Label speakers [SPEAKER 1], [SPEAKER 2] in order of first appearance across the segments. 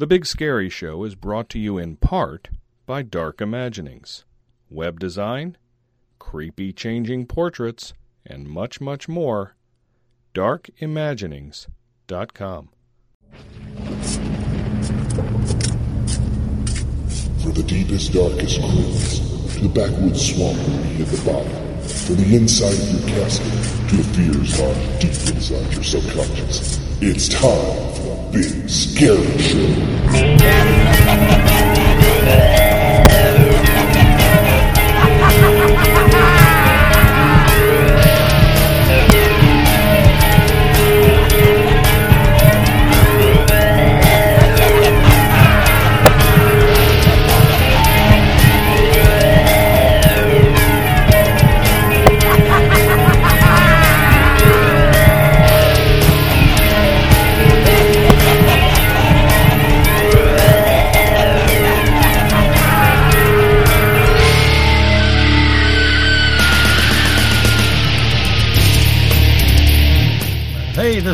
[SPEAKER 1] The Big Scary Show is brought to you in part by Dark Imaginings, web design, creepy changing portraits, and much, much more. DarkImaginings.com.
[SPEAKER 2] For the deepest, darkest crypts, to the backwoods swamp beneath the bottom, from the inside of your casket to the fears lying deep inside your subconscious, it's time for Big Scary Show.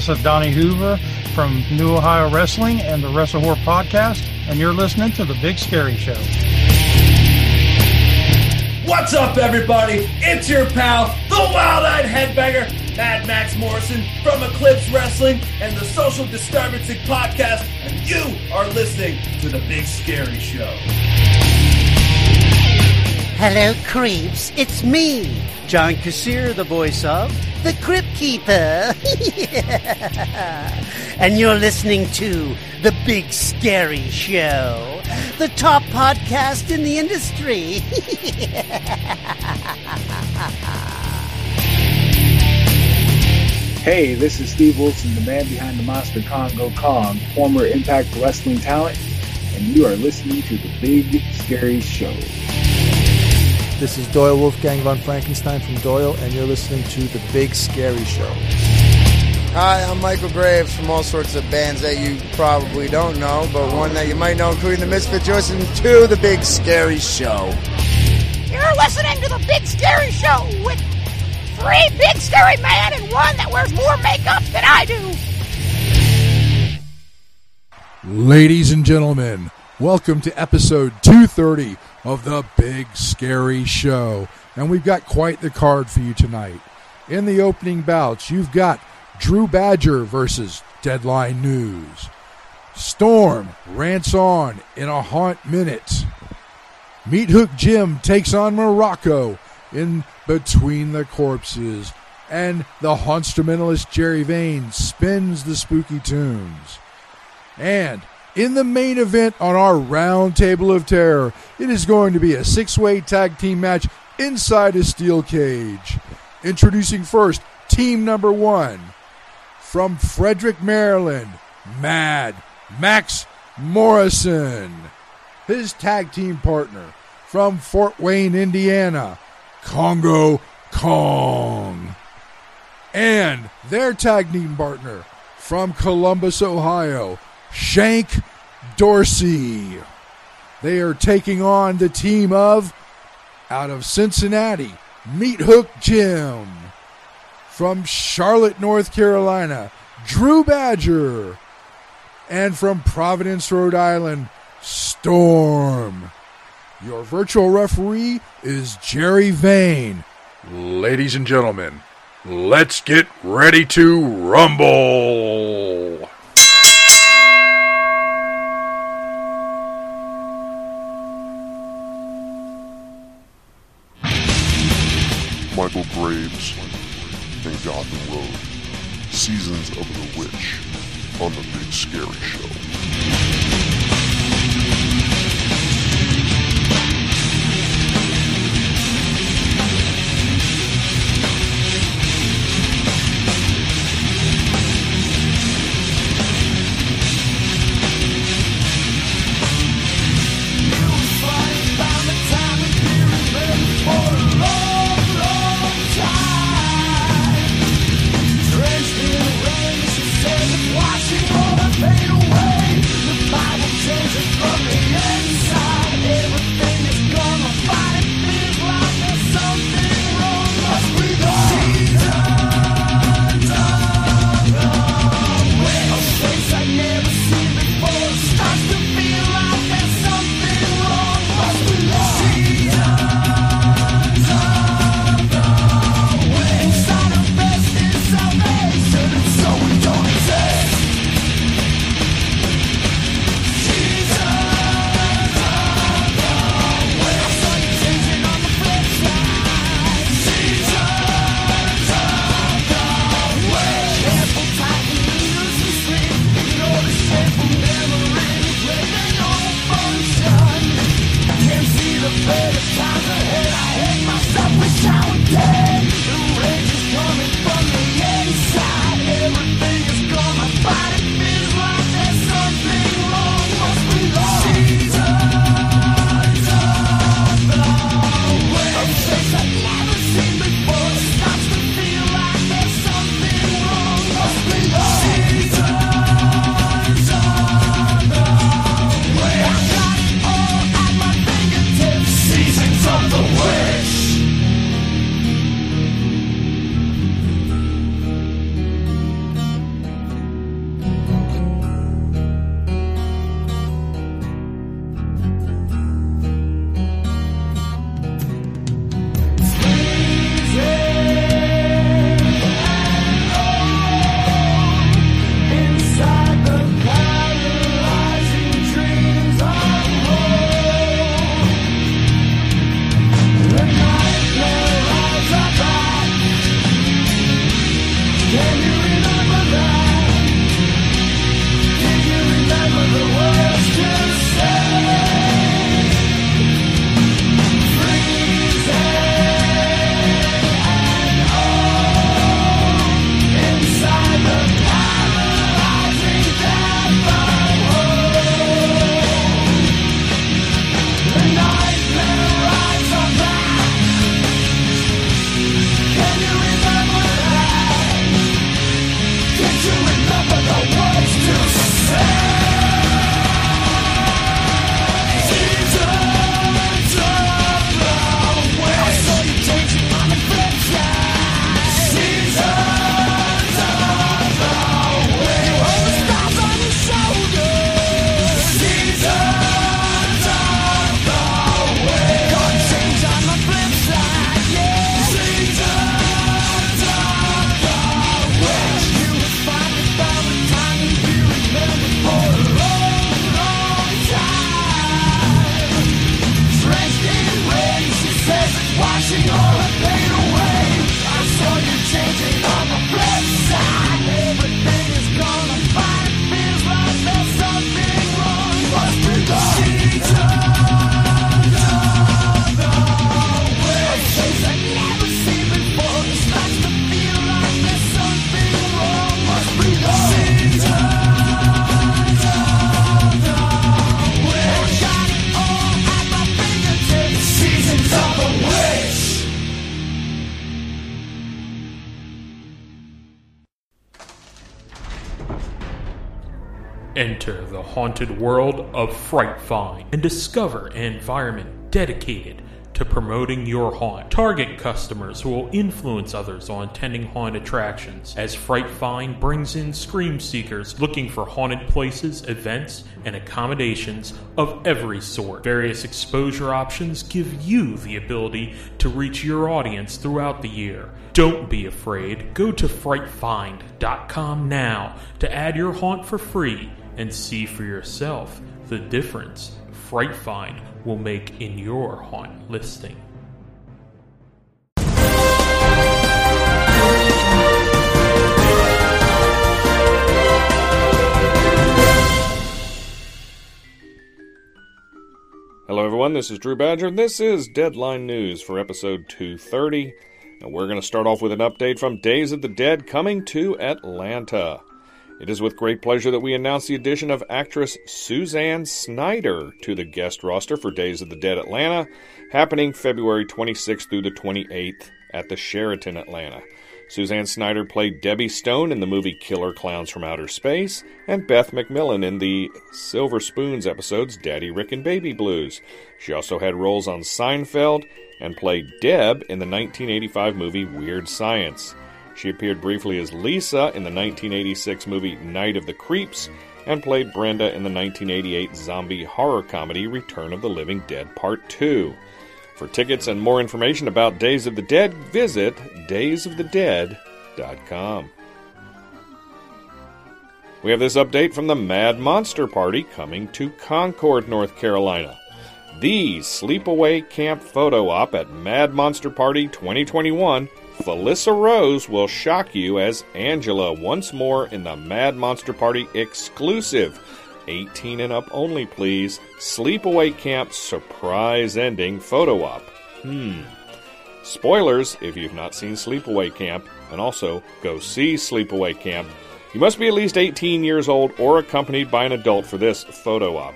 [SPEAKER 3] This is Donnie Hoover from New Ohio Wrestling and the Wrestle Horror Podcast, and you're listening to The Big Scary Show.
[SPEAKER 4] What's up, everybody? It's your pal, the Wild-Eyed Headbanger, Mad Max Morrison from Eclipse Wrestling and the Social Disturbancing Podcast, and you are listening to the Big Scary Show.
[SPEAKER 5] Hello, creeps. It's me, John Kassir, the voice of the Crypt Keeper. and you're listening to The Big Scary Show, the top podcast in the industry.
[SPEAKER 6] Hey, this is Steve Wilson, the man behind the monster Congo Kong, former Impact Wrestling talent, and you are listening to The Big Scary Show.
[SPEAKER 7] This is Doyle Wolfgang von Frankenstein from Doyle, and you're listening to The Big Scary Show.
[SPEAKER 8] Hi, I'm Michael Graves from all sorts of bands that you probably don't know, but one that you might know, including the Misfit Joyce and to The Big Scary Show.
[SPEAKER 9] You're listening to the Big Scary Show with three big scary men and one that wears more makeup than I do.
[SPEAKER 10] Ladies and gentlemen, welcome to episode 230 of the Big Scary Show. And we've got quite the card for you tonight. In the opening bouts, you've got Drew Badger versus Deadline News. Storm rants on in a haunt minute. Meat Hook Jim takes on Morocco in Between the Corpses. And the Haunstrumentalist Jerry Vane spins the spooky tunes. And in the main event on our round table of terror, it is going to be a six way tag team match inside a steel cage. Introducing first team number one from Frederick, Maryland, Mad Max Morrison. His tag team partner from Fort Wayne, Indiana, Congo Kong. And their tag team partner from Columbus, Ohio, Shank Dorsey. They are taking on the team of, out of Cincinnati, Meat Hook Jim. From Charlotte, North Carolina, Drew Badger. And from Providence, Rhode Island, Storm. Your virtual referee is Jerry Vane. Ladies and gentlemen, let's get ready to rumble.
[SPEAKER 2] Graves and Gotham Road. Seasons of the Witch on the Big Scary Show.
[SPEAKER 11] World of Fright Find and discover an environment dedicated to promoting your haunt. Target customers who will influence others on attending haunt attractions, as Fright Find brings in scream seekers looking for haunted places, events, and accommodations of every sort. Various exposure options give you the ability to reach your audience throughout the year. Don't be afraid. Go to frightfind.com now to add your haunt for free and see for yourself the difference Fright Find will make in your haunt listing.
[SPEAKER 1] Hello, everyone. This is Drew Badger. This is Deadline News for episode 230. And we're going to start off with an update from Days of the Dead coming to Atlanta. It is with great pleasure that we announce the addition of actress Suzanne Snyder to the guest roster for Days of the Dead Atlanta, happening February 26th through the 28th at the Sheraton Atlanta. Suzanne Snyder played Debbie Stone in the movie Killer Clowns from Outer Space, and Beth McMillan in the Silver Spoons episodes Daddy Rick and Baby Blues. She also had roles on Seinfeld and played Deb in the 1985 movie Weird Science. She appeared briefly as Lisa in the 1986 movie Night of the Creeps and played Brenda in the 1988 zombie horror comedy Return of the Living Dead Part 2. For tickets and more information about Days of the Dead, visit daysofthedead.com. We have this update from the Mad Monster Party coming to Concord, North Carolina. The Sleepaway Camp photo op at Mad Monster Party 2021 Felissa Rose will shock you as Angela once more in the Mad Monster Party exclusive. 18 and up only, please. Sleepaway Camp surprise ending photo op. Hmm. Spoilers if you've not seen Sleepaway Camp, and also go see Sleepaway Camp. You must be at least 18 years old or accompanied by an adult for this photo op.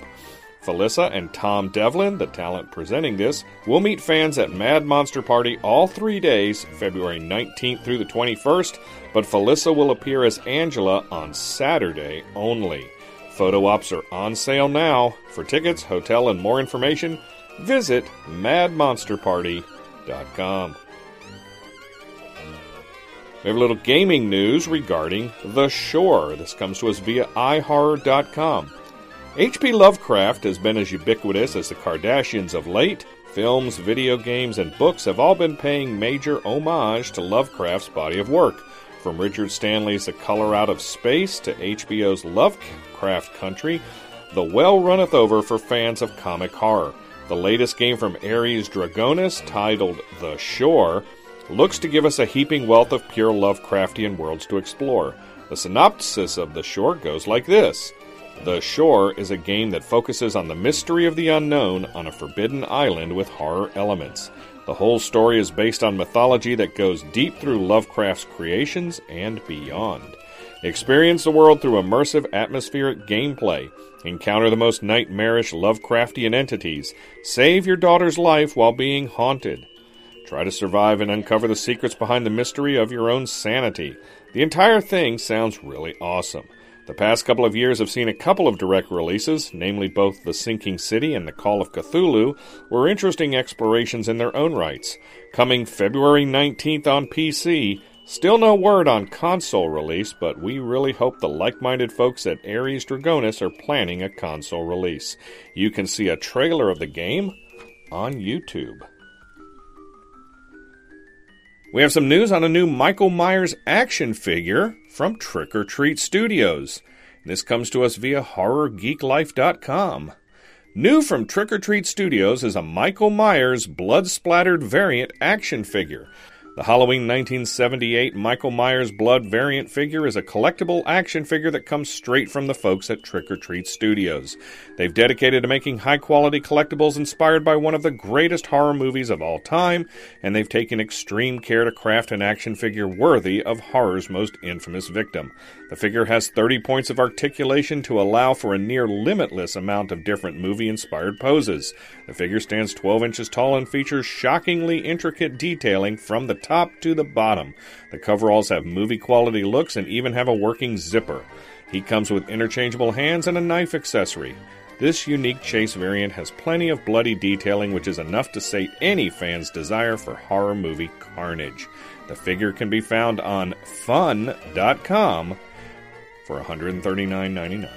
[SPEAKER 1] Felissa and Tom Devlin, the talent presenting this, will meet fans at Mad Monster Party all three days, February 19th through the 21st, but Felissa will appear as Angela on Saturday only. Photo ops are on sale now. For tickets, hotel, and more information, visit madmonsterparty.com. We have a little gaming news regarding The Shore. This comes to us via iHorror.com. H.P. Lovecraft has been as ubiquitous as the Kardashians of late. Films, video games, and books have all been paying major homage to Lovecraft's body of work. From Richard Stanley's The Color Out of Space to HBO's Lovecraft Country, the well runneth over for fans of cosmic horror. The latest game from Ares Dragonis, titled The Shore, looks to give us a heaping wealth of pure Lovecraftian worlds to explore. The synopsis of The Shore goes like this. The Shore is a game that focuses on the mystery of the unknown on a forbidden island with horror elements. The whole story is based on mythology that goes deep through Lovecraft's creations and beyond. Experience the world through immersive atmospheric gameplay. Encounter the most nightmarish Lovecraftian entities. Save your daughter's life while being haunted. Try to survive and uncover the secrets behind the mystery of your own sanity. The entire thing sounds really awesome. The past couple of years have seen a couple of direct releases, namely both The Sinking City and The Call of Cthulhu, were interesting explorations in their own rights. Coming February 19th on PC, still no word on console release, but we really hope the like minded folks at Ares Dragonis are planning a console release. You can see a trailer of the game on YouTube. We have some news on a new Michael Myers action figure from Trick or Treat Studios. This comes to us via HorrorGeekLife.com. New from Trick or Treat Studios is a Michael Myers blood splattered variant action figure. The Halloween 1978 Michael Myers Blood variant figure is a collectible action figure that comes straight from the folks at Trick or Treat Studios. They've dedicated to making high quality collectibles inspired by one of the greatest horror movies of all time, and they've taken extreme care to craft an action figure worthy of horror's most infamous victim. The figure has 30 points of articulation to allow for a near limitless amount of different movie inspired poses. The figure stands 12 inches tall and features shockingly intricate detailing from the top to the bottom. The coveralls have movie quality looks and even have a working zipper. He comes with interchangeable hands and a knife accessory. This unique chase variant has plenty of bloody detailing, which is enough to sate any fan's desire for horror movie carnage. The figure can be found on fun.com for $139.99.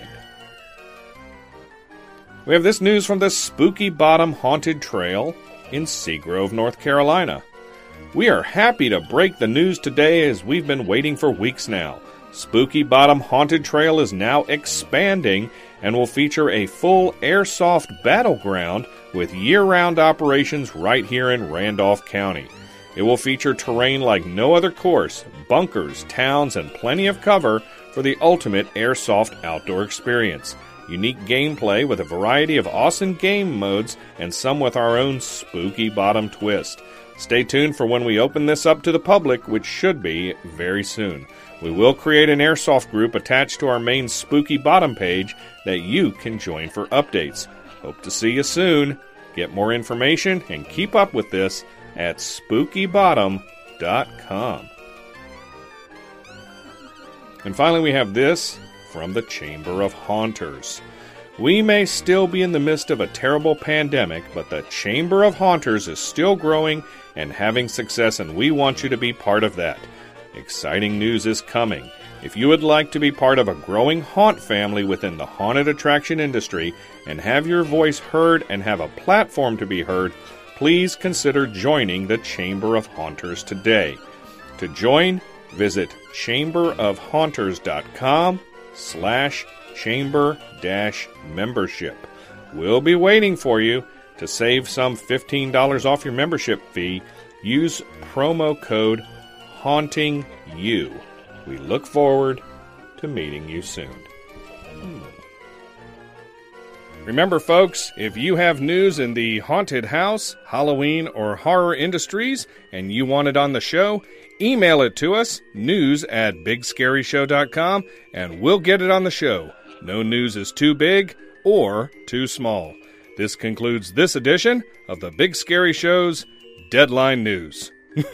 [SPEAKER 1] We have this news from the Spooky Bottom Haunted Trail in Seagrove, North Carolina. We are happy to break the news today as we've been waiting for weeks now. Spooky Bottom Haunted Trail is now expanding and will feature a full airsoft battleground with year round operations right here in Randolph County. It will feature terrain like no other course, bunkers, towns, and plenty of cover for the ultimate airsoft outdoor experience unique gameplay with a variety of awesome game modes and some with our own spooky bottom twist. Stay tuned for when we open this up to the public, which should be very soon. We will create an airsoft group attached to our main spooky bottom page that you can join for updates. Hope to see you soon. Get more information and keep up with this at spookybottom.com. And finally, we have this from the Chamber of Haunters. We may still be in the midst of a terrible pandemic, but the Chamber of Haunters is still growing and having success, and we want you to be part of that. Exciting news is coming. If you would like to be part of a growing haunt family within the haunted attraction industry and have your voice heard and have a platform to be heard, please consider joining the Chamber of Haunters today. To join, visit chamberofhaunters.com slash chamber dash membership. We'll be waiting for you to save some $15 off your membership fee. Use promo code Haunting You. We look forward to meeting you soon. Hmm. Remember, folks, if you have news in the haunted house, Halloween, or horror industries and you want it on the show, email it to us, news at bigscaryshow.com, and we'll get it on the show. No news is too big or too small. This concludes this edition of the Big Scary Show's Deadline News.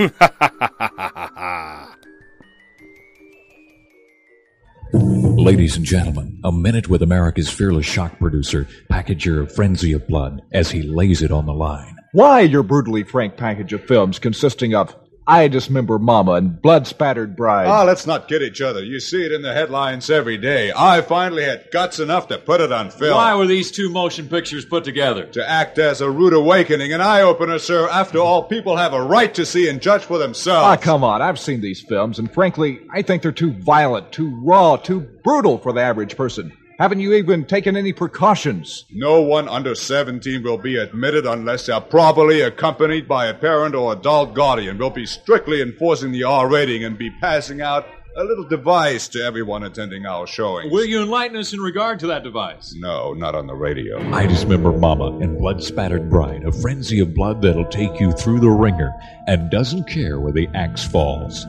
[SPEAKER 12] Ladies and gentlemen, a minute with America's fearless shock producer, packager of frenzy of blood, as he lays it on the line.
[SPEAKER 13] Why your brutally frank package of films consisting of I Dismember Mama and Blood Spattered Bride?
[SPEAKER 14] Ah, let's not kid each other. You see it in the headlines every day. I finally had guts enough to put it on film.
[SPEAKER 15] Why were these two motion pictures put together?
[SPEAKER 14] To act as a rude awakening, an eye opener, sir. After all, people have a right to see and judge for themselves.
[SPEAKER 13] Ah, come on. I've seen these films, and frankly, I think they're too violent, too raw, too brutal for the average person. Haven't you even taken any precautions?
[SPEAKER 14] No one under 17 will be admitted unless they're properly accompanied by a parent or adult guardian. We'll be strictly enforcing the R rating and be passing out a little device to everyone attending our showing.
[SPEAKER 15] Will you enlighten us in regard to that device?
[SPEAKER 14] No, not on the radio.
[SPEAKER 12] I Dismember Mama and Blood Spattered Bride, a frenzy of blood that'll take you through the ringer and doesn't care where the axe falls.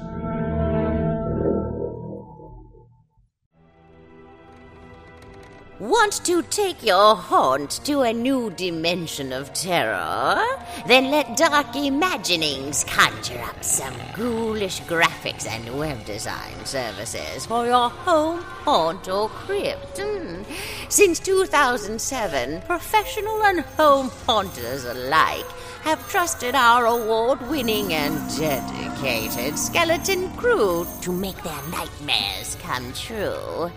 [SPEAKER 16] Want to take your haunt to a new dimension of terror? Then let Dark Imaginings conjure up some ghoulish graphics and web design services for your home, haunt, or crypt. Hmm. Since 2007, professional and home haunters alike have trusted our award winning and dedicated skeleton crew to make their nightmares come true.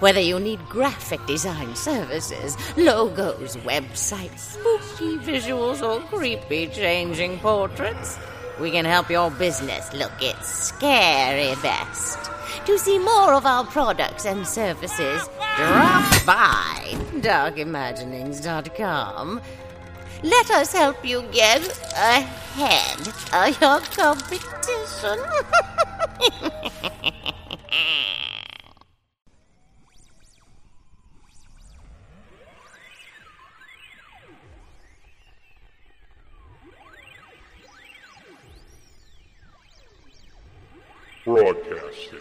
[SPEAKER 16] Whether you need graphic design services, logos, websites, spooky visuals, or creepy changing portraits, we can help your business look its scary best. To see more of our products and services, drop by darkimaginings.com. Let us help you get ahead of your competition.
[SPEAKER 17] Broadcasting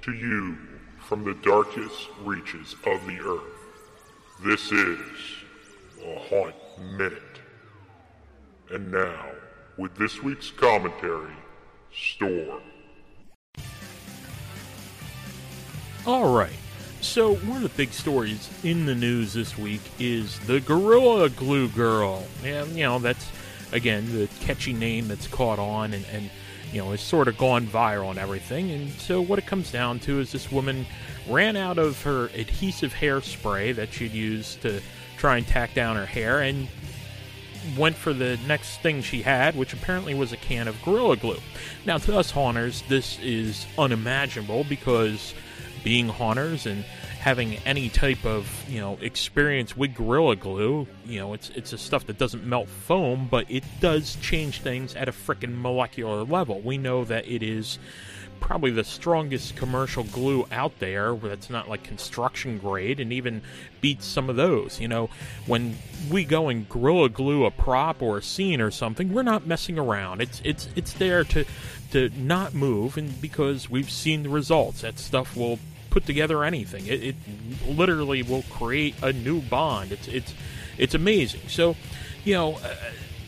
[SPEAKER 17] to you from the darkest reaches of the earth. This is a Haunt Minute. And now, with this week's commentary, Storm.
[SPEAKER 11] All right. So, one of the big stories in the news this week is the Gorilla Glue Girl. And, you know, that's, again, the catchy name that's caught on and, and you know, has sort of gone viral and everything. And so, what it comes down to is this woman ran out of her adhesive hairspray that she'd used to try and tack down her hair and went for the next thing she had, which apparently was a can of Gorilla Glue. Now, to us haunters, this is unimaginable because being haunters and having any type of you know experience with Gorilla Glue, you know, it's it's a stuff that doesn't melt foam, but it does change things at a freaking molecular level. We know that it is probably the strongest commercial glue out there that's not like construction grade and even beats some of those. You know, when we go and gorilla glue a prop or a scene or something, we're not messing around. It's it's it's there to to not move and because we've seen the results. That stuff will put together anything. It, it literally will create a new bond. It's it's it's amazing. So, you know,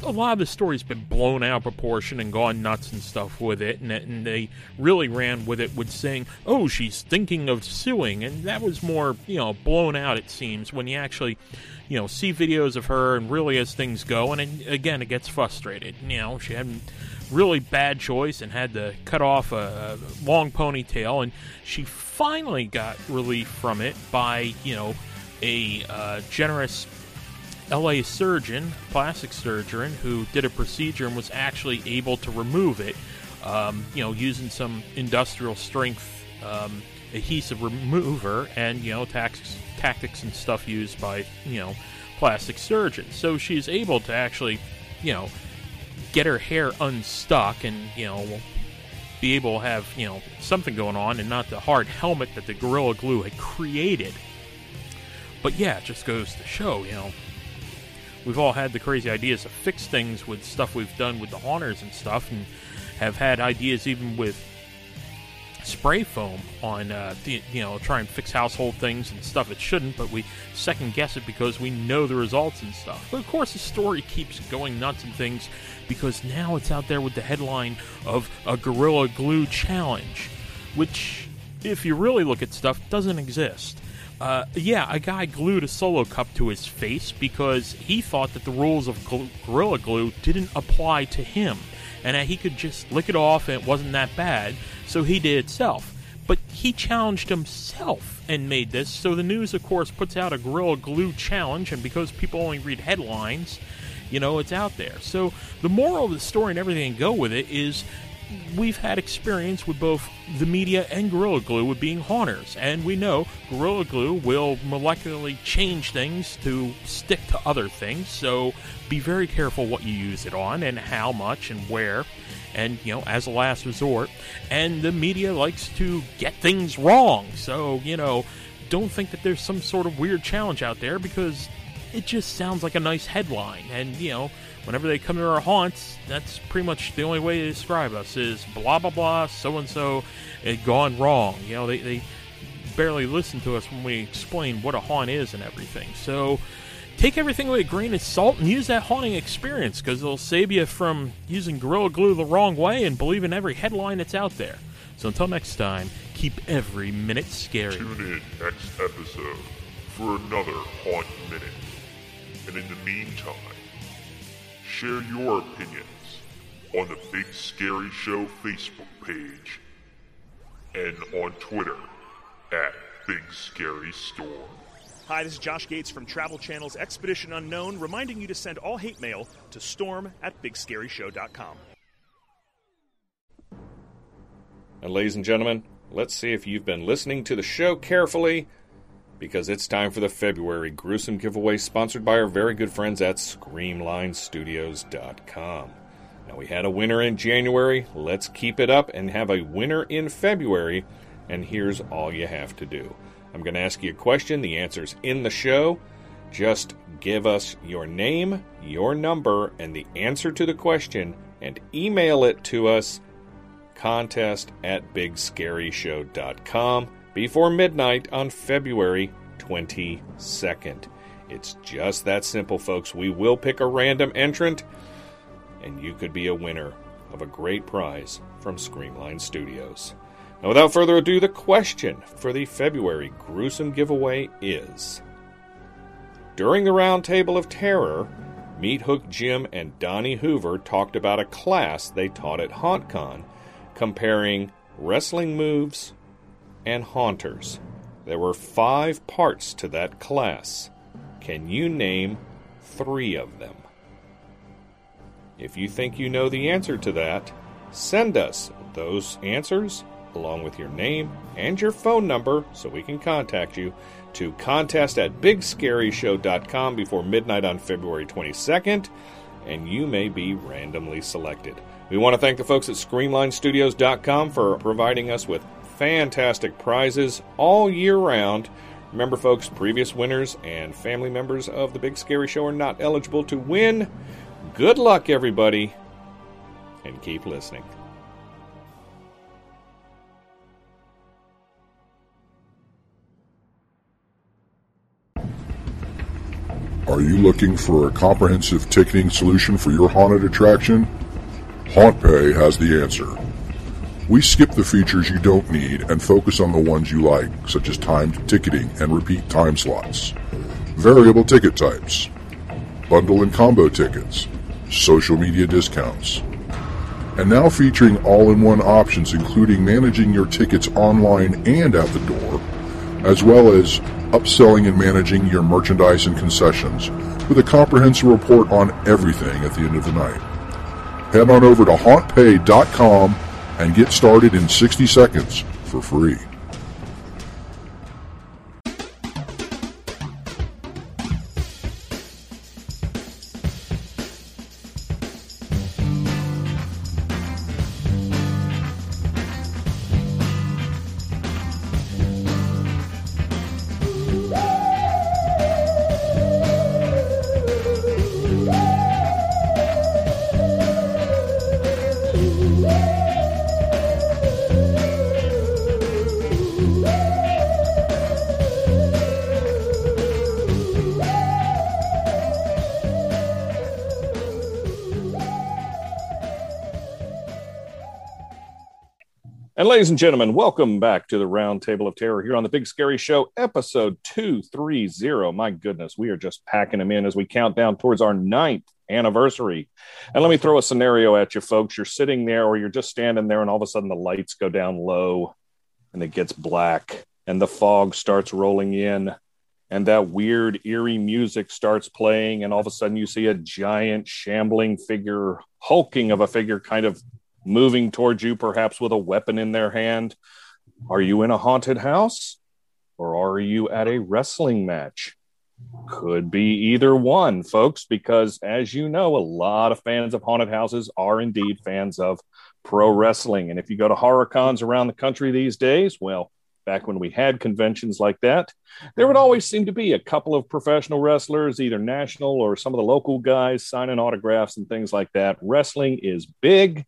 [SPEAKER 11] a lot of the story's been blown out of proportion and gone nuts and stuff with it, and, and they really ran with it with saying, "Oh, she's thinking of suing," and that was more, you know, blown out. It seems when you actually, you know, see videos of her and really as things go, and it, again, it gets frustrated. You know, she had a really bad choice and had to cut off a long ponytail, and she finally got relief from it by, you know, a uh, generous LA surgeon, plastic surgeon, who did a procedure and was actually able to remove it, um, you know, using some industrial strength um, adhesive remover and, you know, tax- tactics and stuff used by, you know, plastic surgeons. So she's able to actually, you know, get her hair unstuck and, you know, be able to have, you know, something going on and not the hard helmet that the Gorilla Glue had created. But yeah, it just goes to show, you know, we've all had the crazy ideas to fix things with stuff we've done with the haunters and stuff, and have had ideas even with spray foam on, uh, you know, try and fix household things and stuff it shouldn't, but we second guess it because we know the results and stuff. But of course, the story keeps going nuts and things because now it's out there with the headline of a Gorilla Glue Challenge, which, if you really look at stuff, doesn't exist. Uh, yeah, a guy glued a solo cup to his face because he thought that the rules of gl- Gorilla Glue didn't apply to him and that he could just lick it off and it wasn't that bad, so he did it self. But he challenged himself and made this, so the news, of course, puts out a Gorilla Glue challenge, and because people only read headlines, you know, it's out there. So the moral of the story and everything go with it is we've had experience with both the media and Gorilla Glue with being haunters, and we know Gorilla Glue will molecularly change things to stick to other things, so be very careful what you use it on and how much and where, and, you know, as a last resort. And the media likes to get things wrong, so, you know, don't think that there's some sort of weird challenge out there because it just sounds like a nice headline, and, you know, whenever they come to our haunts, that's pretty much the only way to describe us is blah blah blah, so and so had gone wrong. You know, they, they barely listen to us when we explain what a haunt is and everything. So take everything with a grain of salt and use that haunting experience because it'll save you from using Gorilla Glue the wrong way and believing every headline that's out there. So until next time, keep every minute scary.
[SPEAKER 17] Tune in next episode for another Haunt Minute. And in the meantime, share your opinions on the Big Scary Show Facebook page and on Twitter at Big Scary Storm.
[SPEAKER 18] Hi, this is Josh Gates from Travel Channel's Expedition Unknown, reminding you to send all hate mail to storm at bigscaryshow.com.
[SPEAKER 1] And, ladies and gentlemen, let's see if you've been listening to the show carefully because it's time for the February gruesome giveaway sponsored by our very good friends at ScreamlineStudios.com. Now, we had a winner in January. Let's keep it up and have a winner in February. And here's all you have to do I'm going to ask you a question. The answer's in the show. Just give us your name, your number, and the answer to the question, and email it to us contest at bigscaryshow.com before midnight on February 22nd. It's just that simple, folks. We will pick a random entrant, and you could be a winner of a great prize from Screamline Studios. Now, without further ado, the question for the February gruesome giveaway is During the Roundtable of Terror, Meat Hook Jim and Donnie Hoover talked about a class they taught at HauntCon comparing wrestling moves and haunters. There were five parts to that class. Can you name three of them? If you think you know the answer to that, send us those answers along with your name and your phone number so we can contact you to contest at bigscaryshow.com before midnight on February 22nd, and you may be randomly selected. We want to thank the folks at ScreamlineStudios.com for providing us with fantastic prizes all year round. Remember, folks, previous winners and family members of the Big Scary Show are not eligible to win. Good luck, everybody, and keep listening.
[SPEAKER 17] Are you looking for a comprehensive ticketing solution for your haunted attraction? HauntPay has the answer. We skip the features you don't need and focus on the ones you like, such as timed ticketing and repeat time slots, variable ticket types, bundle and combo tickets, social media discounts, and now featuring all-in-one options including managing your tickets online and at the door, as well as upselling and managing your merchandise and concessions with a comprehensive report on everything at the end of the night. Head on over to hauntpay.com and get started in 60 seconds for free.
[SPEAKER 1] Ladies and gentlemen, welcome back to the Round Table of Terror here on the Big Scary Show, episode 230. My goodness, we are just packing them in as we count down towards our ninth anniversary. And let me throw a scenario at you, folks. You're sitting there or you're just standing there, and all of a sudden the lights go down low and it gets black and the fog starts rolling in and that weird, eerie music starts playing. And all of a sudden you see a giant, shambling figure, hulking of a figure, kind of moving towards you, perhaps with a weapon in their hand. Are you in a haunted house or are you at a wrestling match? Could be either one, folks, because as you know, a lot of fans of haunted houses are indeed fans of pro wrestling. And if you go to horror cons around the country these days, well, back when we had conventions like that, there would always seem to be a couple of professional wrestlers, either national or some of the local guys signing autographs and things like that. Wrestling is big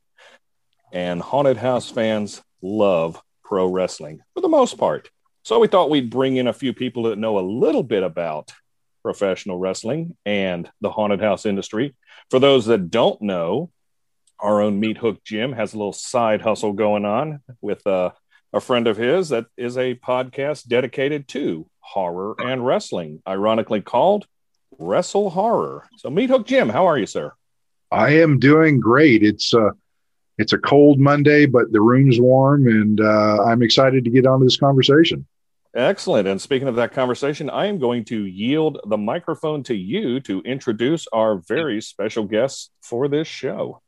[SPEAKER 1] and haunted house fans love pro wrestling for the most part. So we thought we'd bring in a few people that know a little bit about professional wrestling and the haunted house industry. For those that don't know, our own Meat Hook Jim has a little side hustle going on with uh, a friend of his that is a podcast dedicated to horror and wrestling, ironically called Wrestle Horror. So, Meat Hook Jim, how are you, sir?
[SPEAKER 10] I am doing great. It's uh, it's a cold Monday, but the room's warm, and uh, I'm excited to get onto this conversation.
[SPEAKER 1] Excellent. And speaking of that conversation, I am going to yield the microphone to you to introduce our very special guests for this show.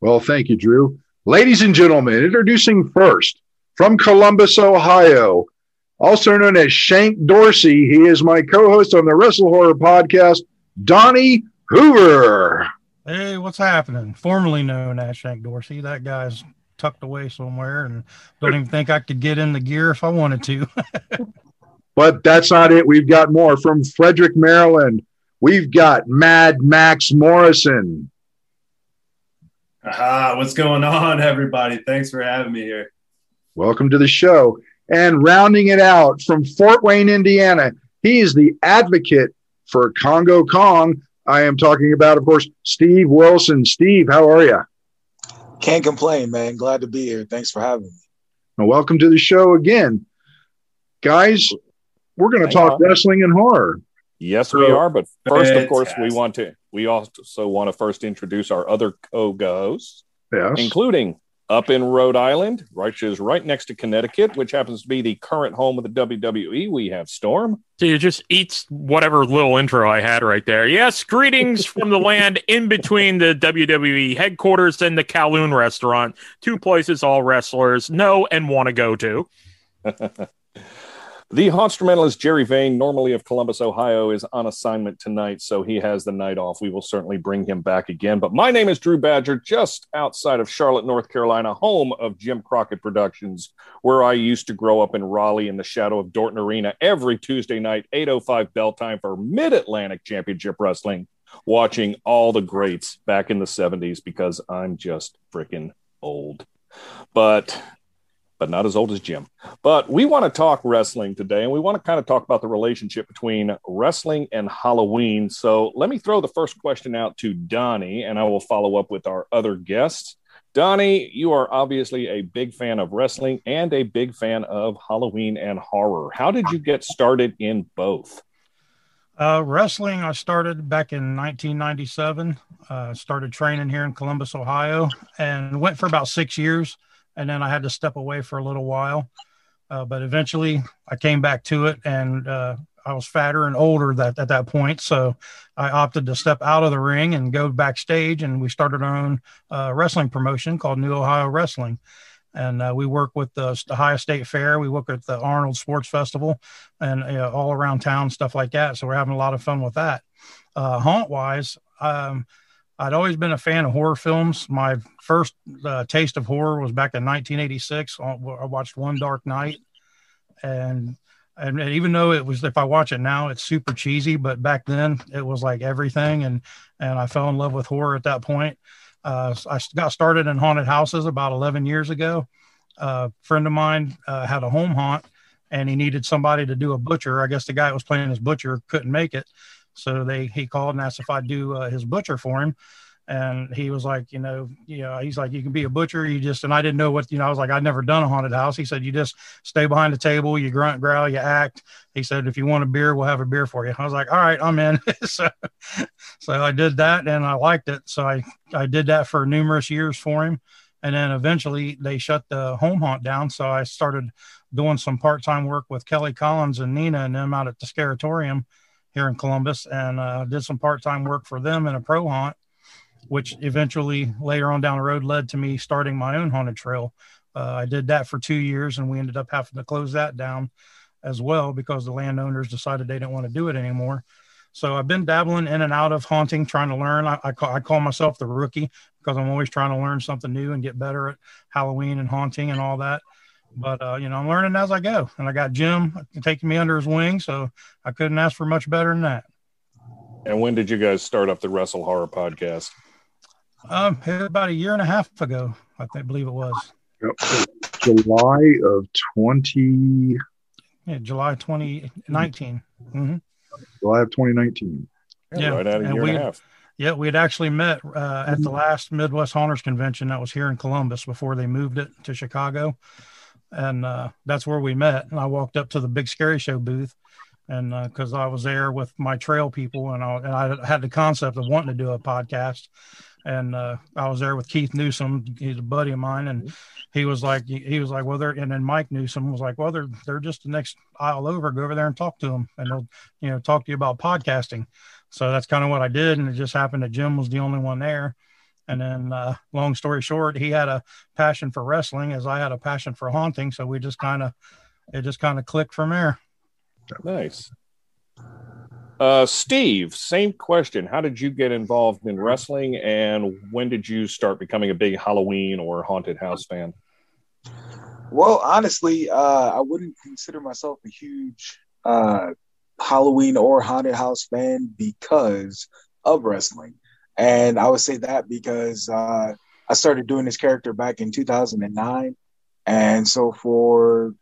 [SPEAKER 10] Well, thank you, Drew. Ladies and gentlemen, introducing first from Columbus, Ohio, also known as Shank Dorsey. He is my co host on the Wrestle Horror podcast, Donnie Hoover.
[SPEAKER 3] Hey, what's happening? Formerly known as Shank Dorsey. That guy's tucked away somewhere and don't even think I could get in the gear if I wanted to.
[SPEAKER 10] but that's not it. We've got more from Frederick, Maryland. We've got Mad Max Morrison.
[SPEAKER 19] Aha, what's going on, everybody? Thanks for having me here.
[SPEAKER 10] Welcome to the show. And rounding it out from Fort Wayne, Indiana, he is the advocate for Congo Kong. I am talking about, of course, Steve Wilson. Steve, how are you?
[SPEAKER 6] Can't complain, man. Glad to be here. Thanks for having me.
[SPEAKER 10] Now, welcome to the show again. Guys, we're going to talk
[SPEAKER 1] on.
[SPEAKER 10] wrestling and horror.
[SPEAKER 1] Yes, we are. But first, of course, we want to. We also want to first introduce our other co-hosts,
[SPEAKER 10] Yes.
[SPEAKER 1] including up in Rhode Island, which is right next to Connecticut, which happens to be the current home of the WWE. We have Storm.
[SPEAKER 11] So you just eats whatever little intro I had right there. Yes, greetings from the land in between the WWE headquarters and the Kowloon restaurant. Two places all wrestlers know and want to go to.
[SPEAKER 1] The instrumentalist Jerry Vane, normally of Columbus, Ohio, is on assignment tonight, so he has the night off. We will certainly bring him back again. But my name is Drew Badger, just outside of Charlotte, North Carolina, home of Jim Crockett Productions, where I used to grow up in Raleigh in the shadow of Dorton Arena every Tuesday night, 8.05 bell time for Mid-Atlantic Championship Wrestling, watching all the greats back in the 70s because I'm just freaking old. But but not as old as Jim. But we want to talk wrestling today, and we want to kind of talk about the relationship between wrestling and Halloween. So let me throw the first question out to Donnie, and I will follow up with our other guests. Donnie, you are obviously a big fan of wrestling and a big fan of Halloween and horror. How did you get started in both?
[SPEAKER 3] Uh, wrestling, I started back in 1997. Uh, started training here in Columbus, Ohio, and went for about six years. And then I had to step away for a little while. Uh, but eventually I came back to it, and uh, I was fatter and older that, at that point. So I opted to step out of the ring and go backstage. And we started our own uh, wrestling promotion called New Ohio Wrestling and uh, we work with the Ohio State Fair. We work at the Arnold Sports Festival, and all around town stuff like that. So we're having a lot of fun with that. Uh, haunt wise, um, I'd always been a fan of horror films. My first uh, taste of horror was back in 1986. I watched One Dark Night, and and even though it was, if I watch it now, it's super cheesy, but back then it was like everything, and and I fell in love with horror at that point. Uh, I got started in haunted houses about 11 years ago. a friend of mine uh, had a home haunt and he needed somebody to do a butcher. I guess the guy that was playing his butcher couldn't make it. So they, he called and asked if I'd do uh, his butcher for him. And he was like, you know, you know, he's like, you can be a butcher. You just, and I didn't know what, you know, I was like, I'd never done a haunted house. He said, you just stay behind the table, you grunt, growl, you act. He said, if you want a beer, we'll have a beer for you. I was like, all right, I'm in. so, so I did that and I liked it. So I, I did that for numerous years for him. And then eventually they shut the home haunt down. So I started doing some part-time work with Kelly Collins and Nina and them out at the Scaratorium here in Columbus and uh, did some part-time work for them in a pro haunt which eventually later on down the road led to me starting my own haunted trail. Uh, I did that for two years and we ended up having to close that down as well because the landowners decided they didn't want to do it anymore. So I've been dabbling in and out of haunting, trying to learn. I, I, call, I call myself the rookie because I'm always trying to learn something new and get better at Halloween and haunting and all that. But, uh, you know, I'm learning as I go. And I got Jim taking me under his wing. So I couldn't ask for much better than that.
[SPEAKER 1] And when did you guys start up the Wrestle Horror podcast?
[SPEAKER 3] Um, about a year and a half ago, I think, believe it was.
[SPEAKER 10] Yep. July of 20,
[SPEAKER 3] Yeah, July 2019. Mm-hmm.
[SPEAKER 10] July of 2019.
[SPEAKER 3] Yeah,
[SPEAKER 1] right at a
[SPEAKER 3] and
[SPEAKER 1] year
[SPEAKER 3] we,
[SPEAKER 1] and a half.
[SPEAKER 3] Yeah, we had actually met uh, at the last Midwest Haunters convention that was here in Columbus before they moved it to Chicago, and uh, that's where we met. And I walked up to the Big Scary Show booth, and because I was there with my trail people, and I, and I had the concept of wanting to do a podcast, and uh, I was there with Keith Newsom, he's a buddy of mine, and he was like, he was like, well, they're, and then Mike Newsom was like, well, they're they're just the next aisle over. Go over there and talk to them, and they'll, you know, talk to you about podcasting. So that's kind of what I did, and it just happened that Jim was the only one there. And then, uh, long story short, he had a passion for wrestling, as I had a passion for haunting. So we just kind of, it just kind of clicked from there.
[SPEAKER 1] Nice. Uh, Steve, same question. How did you get involved in wrestling, and when did you start becoming a big Halloween or haunted house fan?
[SPEAKER 6] Well, honestly, uh, I wouldn't consider myself a huge uh, Halloween or haunted house fan because of wrestling, and I would say that because uh, I started doing this character back in 2009, and so for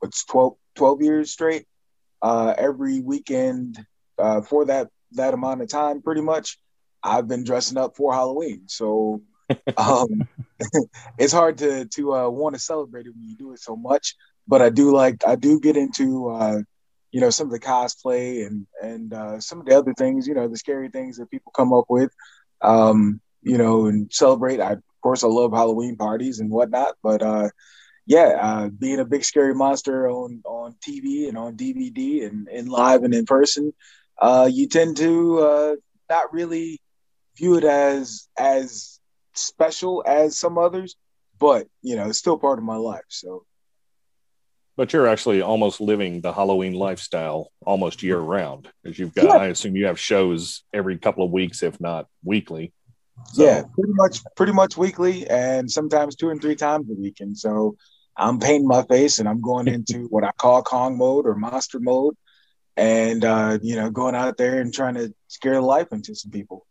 [SPEAKER 6] what's 12, 12 years straight, uh, every weekend uh, for that that amount of time, pretty much, I've been dressing up for Halloween. So um, it's hard to to uh, want to celebrate it when you do it so much. But I do like I do get into uh, you know some of the cosplay and and uh, some of the other things. You know the scary things that people come up with. Um, you know and celebrate. I of course I love Halloween parties and whatnot. But uh, yeah, uh, being a big scary monster on on TV and on DVD and in live and in person, uh, you tend to uh, not really view it as as special as some others, but you know, it's still part of my life. So
[SPEAKER 1] But you're actually almost living the Halloween lifestyle almost year round, because you've got.
[SPEAKER 6] Yeah.
[SPEAKER 1] I assume you have shows every couple of weeks, if not weekly. So-
[SPEAKER 6] yeah, pretty much pretty much weekly and sometimes two and three times a week. And so I'm painting my face and I'm going into what I call Kong mode or monster mode. And uh, you know, going out there and trying to scare the life into some people.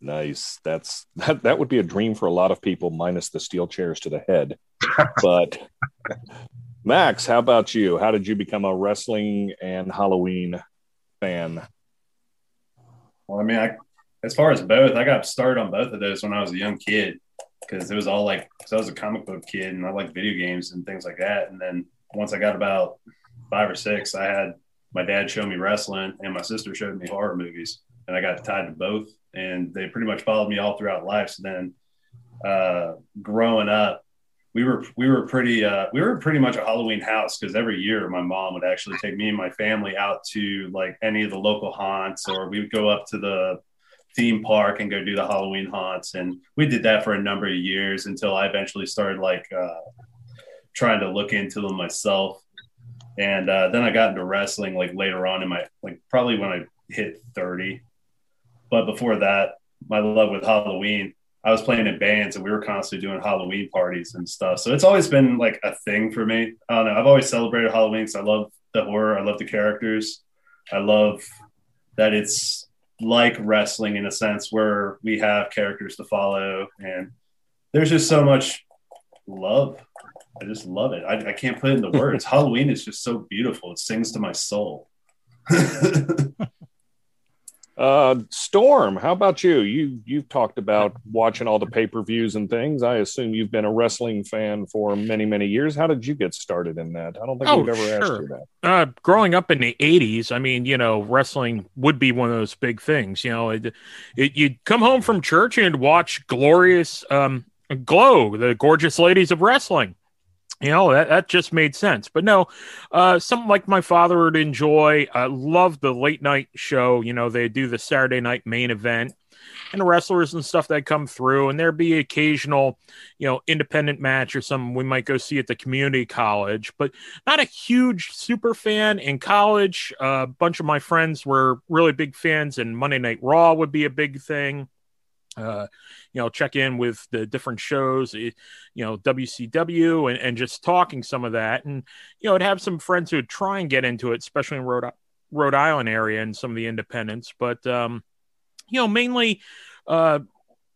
[SPEAKER 1] Nice. That's that. That would be a dream for a lot of people, minus the steel chairs to the head. but Max, how about you? How did you become a wrestling and Halloween fan?
[SPEAKER 19] Well, I mean, I, as far as both, I got started on both of those when I was a young kid because it was all like, because I was a comic book kid and I liked video games and things like that. And then once I got about five or six, I had my dad show me wrestling and my sister showed me horror movies, and I got tied to both. And they pretty much followed me all throughout life. So then, uh, growing up, we were we were pretty uh, we were pretty much a Halloween house because every year my mom would actually take me and my family out to like any of the local haunts, or we would go up to the theme park and go do the Halloween haunts, and we did that for a number of years until I eventually started like uh, trying to look into them myself, and uh, then I got into wrestling like later on in my like probably when I hit thirty, but before that, my love with Halloween I was playing in bands and we were constantly doing Halloween parties and stuff. So it's always been like a thing for me. I don't know. I've always celebrated Halloween because I love the horror. I love the characters. I love that it's like wrestling in a sense where we have characters to follow and there's just so much love. I just love it. I, I can't put it into words. Halloween is just so beautiful. It sings to my soul.
[SPEAKER 1] Uh, Storm, how about you? You you've talked about watching all the pay per views and things. I assume you've been a wrestling fan for many many years. How did you get started in that? I don't think
[SPEAKER 11] Oh,
[SPEAKER 1] we've ever asked you that.
[SPEAKER 11] Uh, growing up in the 80s, I mean, you know, wrestling would be one of those big things. You know, it, it, you'd come home from church and watch glorious um, Glow, the gorgeous ladies of wrestling. You know, that, that just made sense. But no, uh, something like my father would enjoy. I love the late night show. You know, they do the Saturday night main event and wrestlers and stuff that come through, and there'd be occasional, you know, independent match or something we might go see at the community college, but not a huge super fan in college. a bunch of my friends were really big fans, and Monday Night Raw would be a big thing. Uh, you know, check in with the different shows, eh, you know, WCW, and, and just talking some of that, and you know, I'd have some friends who would try and get into it, especially in Rhode Rhode Island area and some of the independents, but um, you know, mainly uh,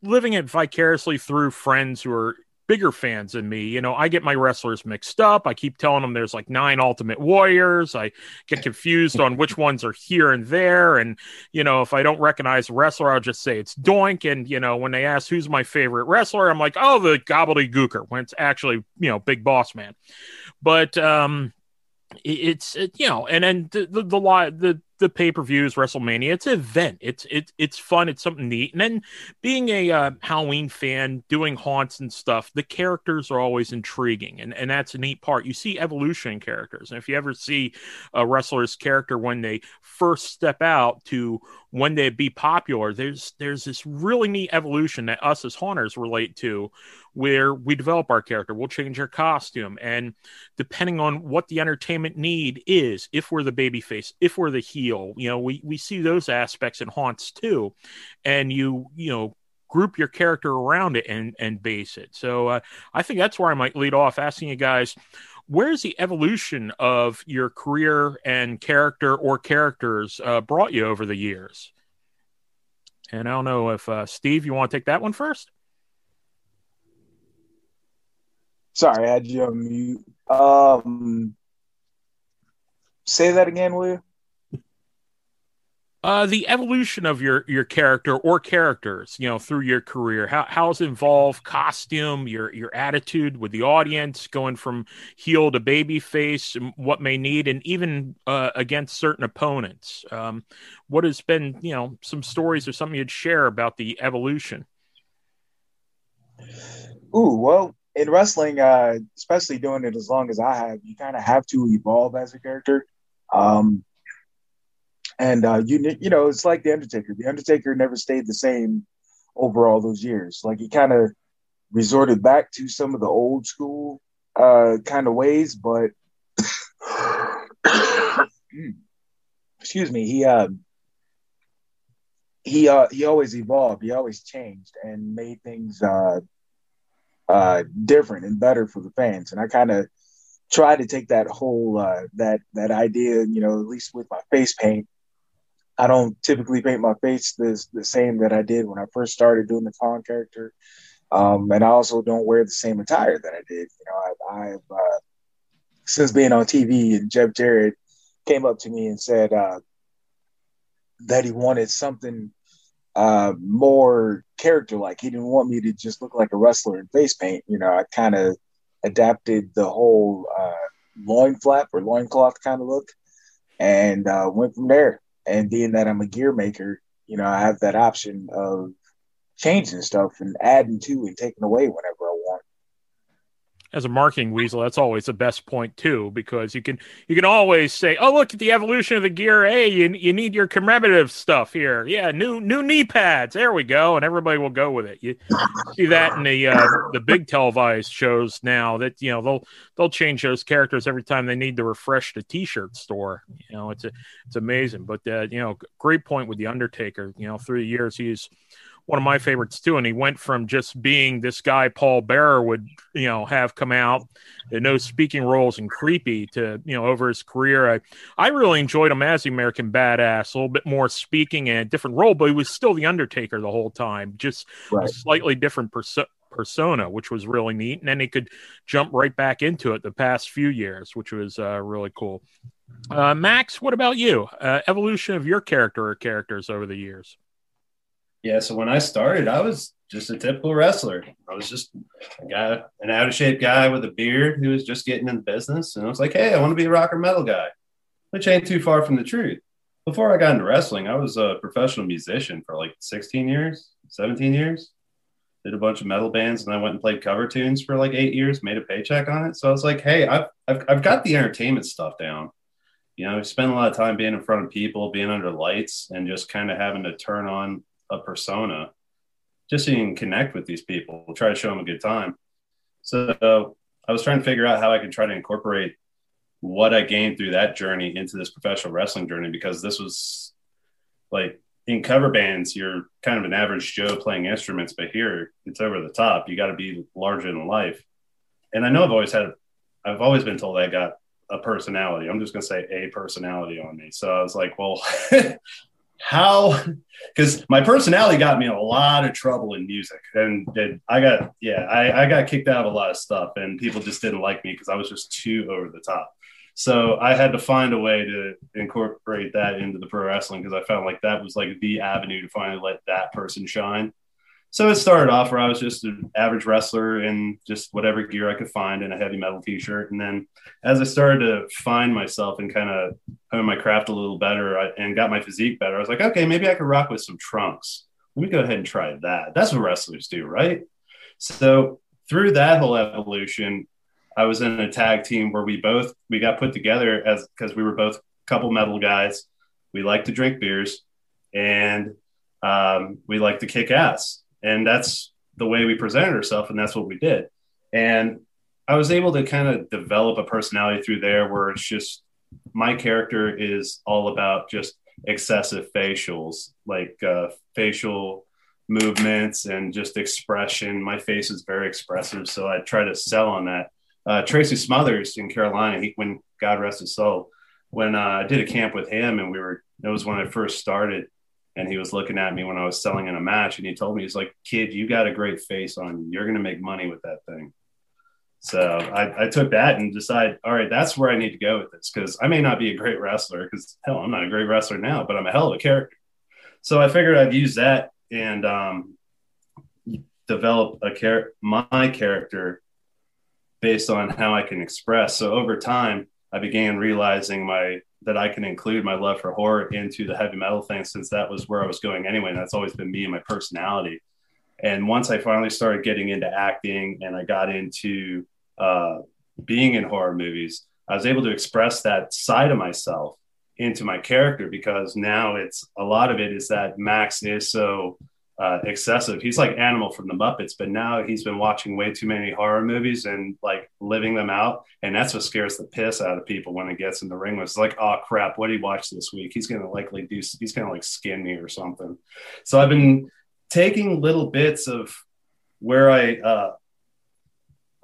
[SPEAKER 11] living it vicariously through friends who are bigger fans than me. You know, I get my wrestlers mixed up. I keep telling them there's like nine Ultimate Warriors. I get confused on which ones are here and there. And, you know, if I don't recognize a wrestler, I'll just say it's Doink. And, you know, when they ask who's my favorite wrestler, I'm like, oh, the Gobbledy Gooker, when it's actually, you know, Big Boss Man. But, um, it's it, you know, and then the the the the, the pay per views, WrestleMania. It's an event. It's it's it's fun. It's something neat. And then being a uh, Halloween fan, doing haunts and stuff, the characters are always intriguing, and and that's a neat part. You see evolution in characters, and if you ever see a wrestler's character when they first step out to when they be popular, there's there's this really neat evolution that us as haunters relate to, where we develop our character. We'll change our costume, and depending on what the entertainment need is, if we're the baby face, if we're the heel, you know, we we see those aspects in haunts too, and you you know group your character around it and and base it. So uh, I think that's where I might lead off asking you guys. Where's the evolution of your career and character or characters uh, brought you over the years? And I don't know if uh, Steve, you want to take that one first?
[SPEAKER 6] Sorry, I had you on mute. Um, say that again, will you?
[SPEAKER 11] Uh, the evolution of your your character or characters, you know, through your career. How how's involved costume, your your attitude with the audience, going from heel to baby face, and what may need, and even uh, against certain opponents. Um, what has been, you know, some stories or something you'd share about the evolution?
[SPEAKER 6] Ooh, well, in wrestling, uh, especially doing it as long as I have, you kind of have to evolve as a character. Um, and uh, you you know, it's like the Undertaker. The Undertaker never stayed the same over all those years. Like he kind of resorted back to some of the old school uh, kind of ways, but excuse me, he uh, he uh, he always evolved. He always changed and made things uh, uh, different and better for the fans. And I kind of try to take that whole uh, that that idea, you know, at least with my face paint. I don't typically paint my face the, the same that I did when I first started doing the Kong character. Um, and I also don't wear the same attire that I did. You know, I, have uh, since being on TV and Jeff Jarrett came up to me and said uh, that he wanted something uh, more character like. He didn't want me to just look like a wrestler in face paint. You know, I kind of adapted the whole uh, loin flap or loincloth kind of look and uh, went from there. And being that I'm a gear maker, you know, I have that option of changing stuff and adding to and taking away whenever
[SPEAKER 11] as a marketing weasel, that's always the best point too, because you can you can always say, "Oh, look at the evolution of the gear. Hey, you you need your commemorative stuff here. Yeah, new new knee pads. There we go, and everybody will go with it. You see that in the uh, the big televised shows now that you know they'll they'll change those characters every time they need to refresh the T-shirt store. You know, it's a, it's amazing. But uh, you know, great point with the Undertaker. You know, through the years he's one of my favorites too. And he went from just being this guy Paul Bearer would, you know, have come out no speaking roles and creepy to, you know, over his career. I, I really enjoyed him as the American Badass, a little bit more speaking and a different role, but he was still the Undertaker the whole time, just right. a slightly different perso- persona, which was really neat. And then he could jump right back into it the past few years, which was uh, really cool. Uh, Max, what about you? Uh, evolution of your character or characters over the years?
[SPEAKER 19] Yeah, so when I started, I was just a typical wrestler. I was just a guy, an out of shape guy with a beard who was just getting in the business. And I was like, hey, I want to be a rock or metal guy, which ain't too far from the truth. Before I got into wrestling, I was a professional musician for like 16 years, 17 years. Did a bunch of metal bands and I went and played cover tunes for like eight years, made a paycheck on it. So I was like, hey, I've, I've, I've got the entertainment stuff down. You know, I spent a lot of time being in front of people, being under lights, and just kind of having to turn on a persona just so you can connect with these people, try to show them a good time. So I was trying to figure out how I could try to incorporate what I gained through that journey into this professional wrestling journey because this was like in cover bands, you're kind of an average Joe playing instruments, but here it's over the top. You got to be larger than life. And I know I've always had, I've always been told I got a personality. I'm just going to say a personality on me. So I was like, well, how because my personality got me a lot of trouble in music. And, and i got yeah I, I, got kicked out of a lot of stuff and people just didn't like me because i was just too over the top. So i had to find a way to incorporate that into the pro wrestling because i found like that was like the avenue to finally let that person shine so it started off where I was just an average wrestler in just whatever gear I could find in a heavy metal t-shirt. And then as I started to find myself and kind of hone my craft a little better and got my physique better, I was like, okay, maybe I could rock with some trunks. Let me go ahead and try that. That's what wrestlers do, right? So through that whole evolution, I was in a tag team where we both we got put together as because we were both couple metal guys. We like to drink beers and um, we like to kick ass and that's the way we presented ourselves and that's what we did. And i was able to kind of develop a personality through there where it's just my character is all about just excessive facials like uh, facial movements and just expression. My face is very expressive so i try to sell on that. Uh, tracy smothers in carolina he, when god rest his soul when uh, i did a camp with him and we were it was when i first started and he was looking at me when I was selling in a match, and he told me, "He's like, kid, you got a great face on. You're going to make money with that thing." So I, I took that and decided, all right, that's where I need to go with this because I may not be a great wrestler because hell, I'm not a great wrestler now, but I'm a hell of a character. So I figured I'd use that and um, develop a char- my character based on how I can express. So over time, I began realizing my that I can include my love for horror into the heavy metal thing since that was where I was going anyway. And that's always been me and my personality. And once I finally started getting into acting and I got into uh, being in horror movies, I was able to express that side of myself into my character because now it's a lot of it is that Max is so uh, excessive. He's like Animal from the Muppets, but now he's been watching way too many horror movies and like living them out, and that's what scares the piss out of people when it gets in the ring. It's like, oh crap, what did he watch this week? He's gonna likely do. He's gonna like skin me or something. So I've been taking little bits of where I. Uh,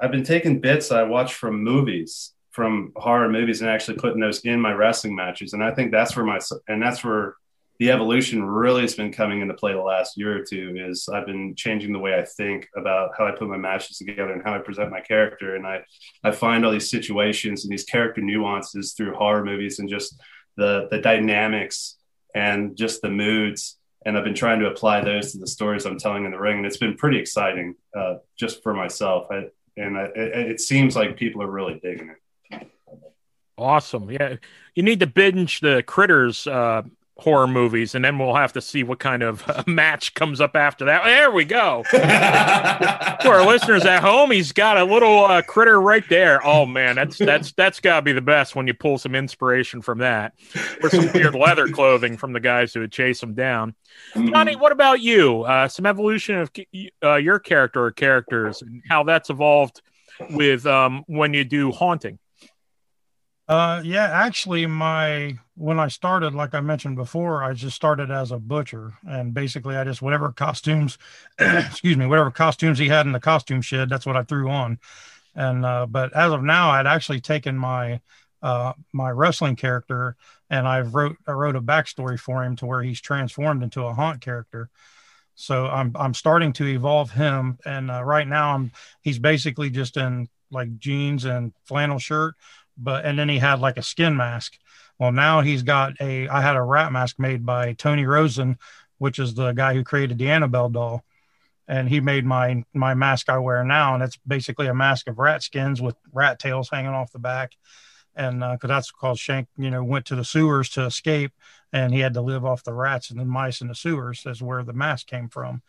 [SPEAKER 19] I've been taking bits I watch from movies, from horror movies, and actually putting those in my wrestling matches. And I think that's where my and that's where the evolution really has been coming into play the last year or two is I've been changing the way I think about how I put my matches together and how I present my character. And I, I find all these situations and these character nuances through horror movies and just the, the dynamics and just the moods. And I've been trying to apply those to the stories I'm telling in the ring. And it's been pretty exciting uh, just for myself. I, and I, it, it seems like people are really digging it.
[SPEAKER 11] Awesome. Yeah. You need to binge the Critters uh, horror movies, and then we'll have to see what kind of uh, match comes up after that. There we go. For our listeners at home, he's got a little uh, critter right there. Oh man, that's that's that's got to be the best when you pull some inspiration from that, or some weird leather clothing from the guys who would chase him down.
[SPEAKER 19] Mm-hmm.
[SPEAKER 11] Johnny, what about you? Uh, some evolution of uh, your character or characters, and how that's evolved with um, when you do haunting.
[SPEAKER 3] Uh, yeah, actually, my when I started, like I mentioned before, I just started as a butcher, and basically, I just whatever costumes, excuse me, whatever costumes he had in the costume shed, that's what I threw on. And uh, but as of now, I'd actually taken my uh, my wrestling character, and I've wrote I wrote a backstory for him to where he's transformed into a haunt character. So I'm I'm starting to evolve him, and uh, right now I'm he's basically just in like jeans and flannel shirt but and then he had like a skin mask. Well, now he's got a. I had a rat mask made by Tony Rosen, which is the guy who created the Annabelle doll, and he made my my mask I wear now, and it's basically a mask of rat skins with rat tails hanging off the back, and because uh, that's called Shank, you know, went to the sewers to escape, and he had to live off the rats and the mice in the sewers. Is where the mask came from.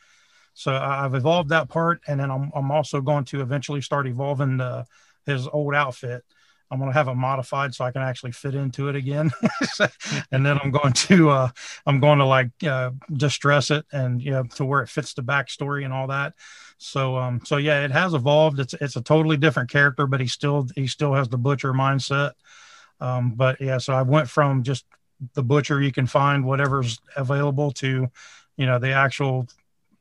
[SPEAKER 3] So I've evolved that part, and then I'm I'm also going to eventually start evolving the his old outfit I'm going to have it modified so I can actually fit into it again. and then I'm going to, uh, I'm going to like, uh, distress it and, you know, to where it fits the backstory and all that. So, um, so yeah, it has evolved. It's, it's a totally different character, but he still, he still has the butcher mindset. Um, but yeah, so I went from just the butcher, you can find whatever's available to, you know, the actual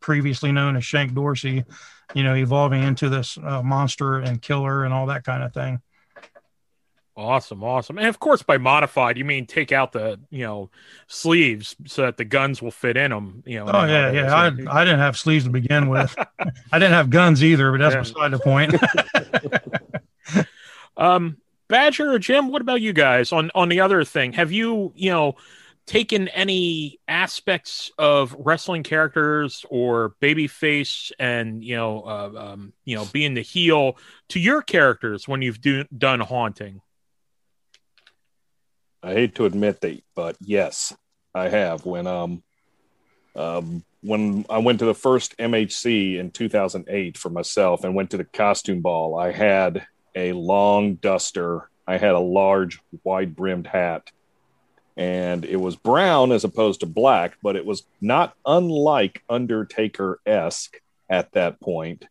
[SPEAKER 3] previously known as Shank Dorsey, you know, evolving into this uh, monster and killer and all that kind of thing.
[SPEAKER 11] Awesome, awesome. And of course, by modified, you mean take out the you know sleeves so that the guns will fit in them. You know.
[SPEAKER 3] Oh yeah, yeah. I, I didn't have sleeves to begin with. I didn't have guns either, but that's yeah. beside the point.
[SPEAKER 11] um, Badger or Jim, what about you guys on on the other thing? Have you you know taken any aspects of wrestling characters or babyface and you know uh, um, you know being the heel to your characters when you've do, done haunting?
[SPEAKER 1] I hate to admit that, but yes, I have. When um, um, when I went to the first MHC in 2008 for myself and went to the costume ball, I had a long duster. I had a large, wide brimmed hat, and it was brown as opposed to black, but it was not unlike Undertaker esque at that point.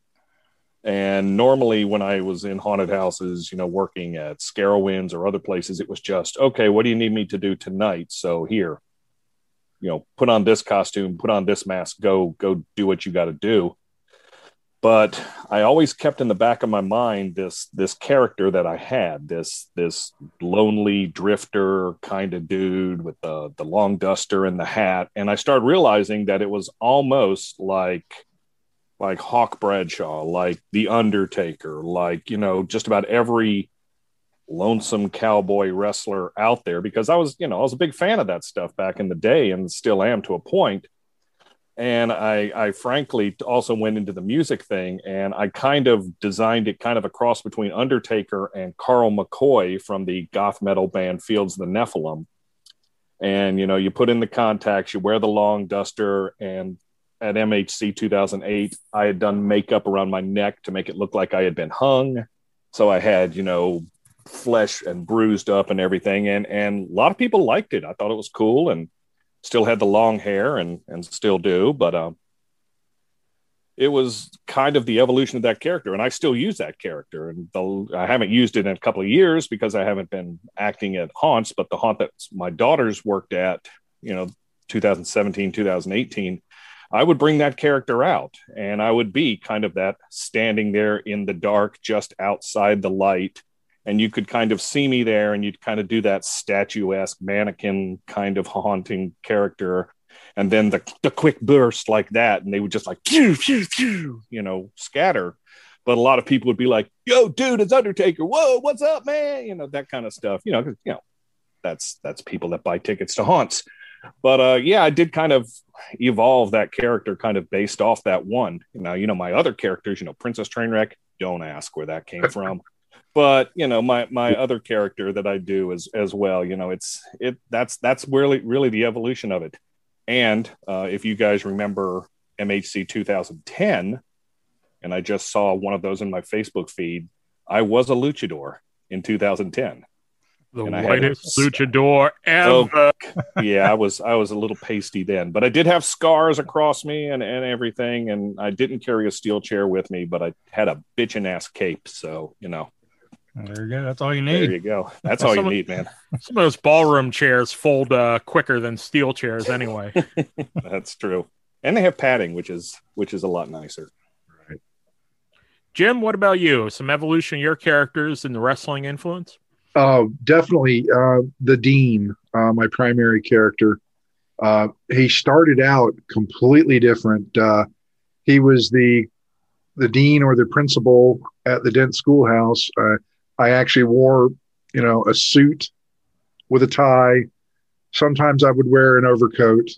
[SPEAKER 1] And normally, when I was in haunted houses, you know, working at Scarowinds or other places, it was just, okay, what do you need me to do tonight? So here, you know, put on this costume, put on this mask, go, go do what you got to do. But I always kept in the back of my mind this this character that I had, this this lonely drifter kind of dude with the the long duster and the hat. And I started realizing that it was almost like like Hawk Bradshaw, like The Undertaker, like, you know, just about every lonesome cowboy wrestler out there because I was, you know, I was a big fan of that stuff back in the day and still am to a point. And I, I frankly also went into the music thing and I kind of designed it kind of a cross between Undertaker and Carl McCoy from the goth metal band Fields of the Nephilim. And, you know, you put in the contacts, you wear the long duster, and at MHC 2008, I had done makeup around my neck to make it look like I had been hung. So I had, you know, flesh and bruised up and everything. And, and a lot of people liked it. I thought it was cool and still had the long hair and, and still do. But um, it was kind of the evolution of that character. And I still use that character. And the, I haven't used it in a couple of years because I haven't been acting at haunts. But the haunt that my daughters worked at, you know, 2017, 2018 I would bring that character out and I would be kind of that standing there in the dark, just outside the light. And you could kind of see me there and you'd kind of do that statuesque mannequin kind of haunting character. And then the, the quick burst like that. And they would just like, phew, phew, phew, you know, scatter. But a lot of people would be like, yo, dude, it's Undertaker. Whoa, what's up, man? You know, that kind of stuff, you know, you know, that's, that's people that buy tickets to haunts but uh, yeah, I did kind of evolve that character kind of based off that one. Now, you know, my other characters, you know, Princess Trainwreck, don't ask where that came from. but you know, my my other character that I do as as well, you know, it's it that's that's really really the evolution of it. And uh, if you guys remember MHC 2010, and I just saw one of those in my Facebook feed, I was a luchador in 2010
[SPEAKER 11] the whitest luchador ever.
[SPEAKER 1] Oh, yeah, I was I was a little pasty then, but I did have scars across me and, and everything, and I didn't carry a steel chair with me, but I had a bitchin' ass cape, so you know.
[SPEAKER 3] There you go. That's all you need.
[SPEAKER 1] There you go. That's all you need, man.
[SPEAKER 11] Some of those ballroom chairs fold uh, quicker than steel chairs, anyway.
[SPEAKER 1] That's true, and they have padding, which is which is a lot nicer.
[SPEAKER 11] Right. Jim, what about you? Some evolution of your characters and the wrestling influence?
[SPEAKER 10] Oh, definitely uh, the dean, uh, my primary character. Uh, he started out completely different. Uh, he was the the dean or the principal at the Dent Schoolhouse. Uh, I actually wore, you know, a suit with a tie. Sometimes I would wear an overcoat.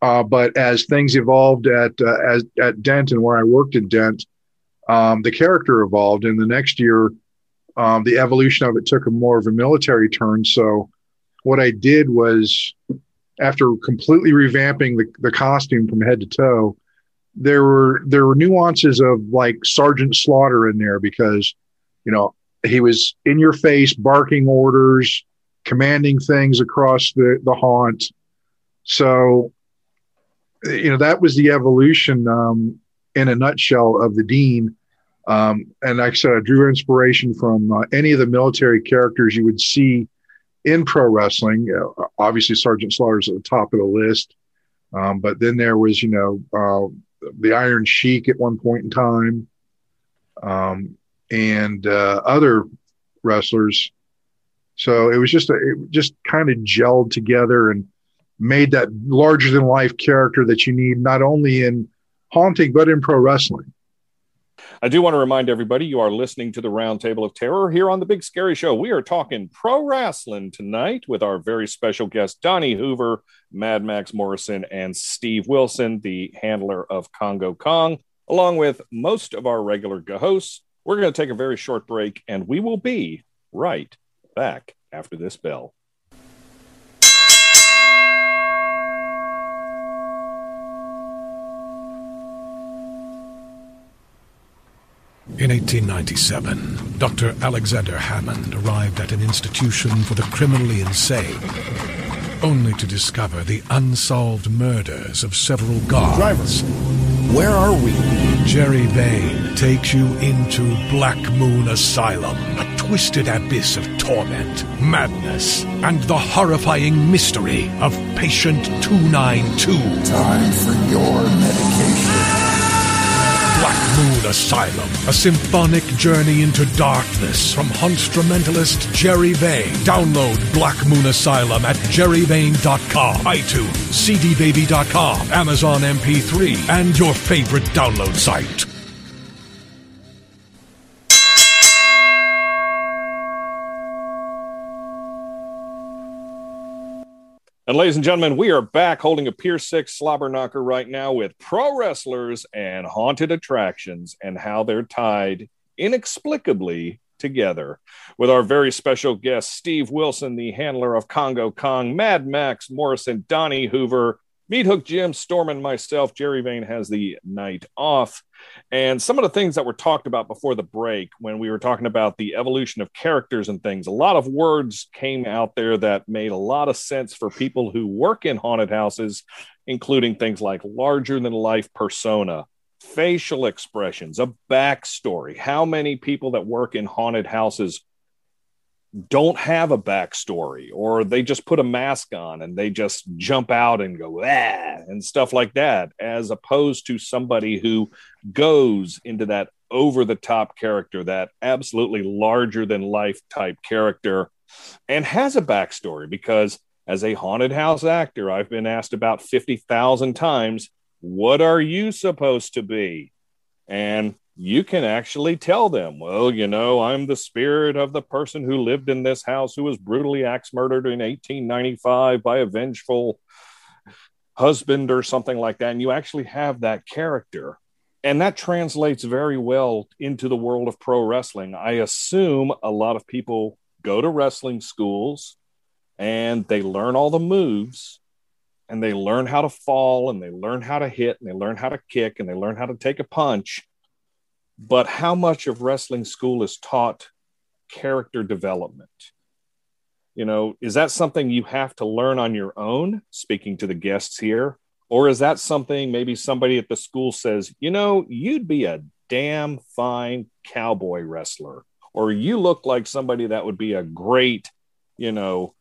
[SPEAKER 10] But as things evolved at as at Dent and where I worked at Dent, um, the character evolved. And the next year, um, the evolution of it took a more of a military turn. So what I did was, after completely revamping the, the costume from head to toe, there were there were nuances of like Sergeant Slaughter in there because, you know, he was in your face, barking orders, commanding things across the the haunt. So, you know, that was the evolution um, in a nutshell of the dean. Um, and like I said, I drew inspiration from uh, any of the military characters you would see in pro wrestling. Uh, obviously, Sergeant Slaughter's at the top of the list. Um, but then there was, you know, uh, the Iron Sheik at one point in time, um, and uh, other wrestlers. So it was just a, it just kind of gelled together and made that larger than life character that you need not only in haunting but in pro wrestling.
[SPEAKER 1] I do want to remind everybody you are listening to the Roundtable of Terror here on the Big Scary Show. We are talking pro wrestling tonight with our very special guest, Donnie Hoover, Mad Max Morrison, and Steve Wilson, the handler of Congo Kong, along with most of our regular hosts. We're going to take a very short break, and we will be right back after this bell.
[SPEAKER 20] In 1897, Dr. Alexander Hammond arrived at an institution for the criminally insane, only to discover the unsolved murders of several guards.
[SPEAKER 21] Drivers, Where are we?
[SPEAKER 20] Jerry Vane takes you into Black Moon Asylum, a twisted abyss of torment, madness, and the horrifying mystery of Patient 292.
[SPEAKER 21] Time for your medication.
[SPEAKER 20] Moon Asylum, a symphonic journey into darkness from instrumentalist Jerry Vane. Download Black Moon Asylum at jerryvane.com, iTunes, cdbaby.com, Amazon MP3, and your favorite download site.
[SPEAKER 1] And ladies and gentlemen, we are back holding a Pier 6 slobber knocker right now with pro wrestlers and haunted attractions and how they're tied inexplicably together. With our very special guest, Steve Wilson, the handler of Congo Kong, Mad Max Morrison, Donnie Hoover, Meat Hook Jim, Storm, and myself. Jerry Vane has the night off. And some of the things that were talked about before the break, when we were talking about the evolution of characters and things, a lot of words came out there that made a lot of sense for people who work in haunted houses, including things like larger than life persona, facial expressions, a backstory. How many people that work in haunted houses don't have a backstory or they just put a mask on and they just jump out and go ah and stuff like that as opposed to somebody who goes into that over the top character that absolutely larger than life type character and has a backstory. Because as a haunted house actor I've been asked about 50,000 times what are you supposed to be? And you can actually tell them, well, you know, I'm the spirit of the person who lived in this house who was brutally axe murdered in 1895 by a vengeful husband or something like that. And you actually have that character. And that translates very well into the world of pro wrestling. I assume a lot of people go to wrestling schools and they learn all the moves and they learn how to fall and they learn how to hit and they learn how to kick and they learn how to take a punch but how much of wrestling school is taught character development? You know, is that something you have to learn on your own, speaking to the guests here? Or is that something maybe somebody at the school says, you know, you'd be a damn fine cowboy wrestler, or you look like somebody that would be a great, you know,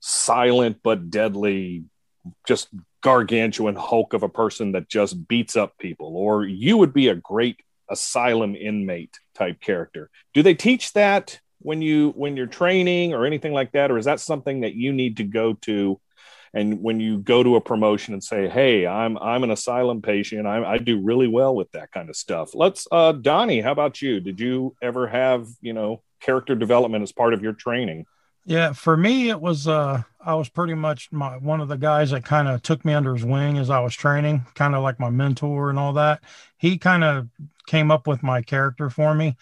[SPEAKER 1] silent but deadly, just gargantuan hulk of a person that just beats up people, or you would be a great asylum inmate type character. Do they teach that when you when you're training or anything like that, or is that something that you need to go to? And when you go to a promotion and say, "Hey, I'm I'm an asylum patient. I, I do really well with that kind of stuff." Let's, uh, Donnie. How about you? Did you ever have you know character development as part of your training?
[SPEAKER 3] Yeah, for me, it was uh, I was pretty much my one of the guys that kind of took me under his wing as I was training, kind of like my mentor and all that. He kind of came up with my character for me,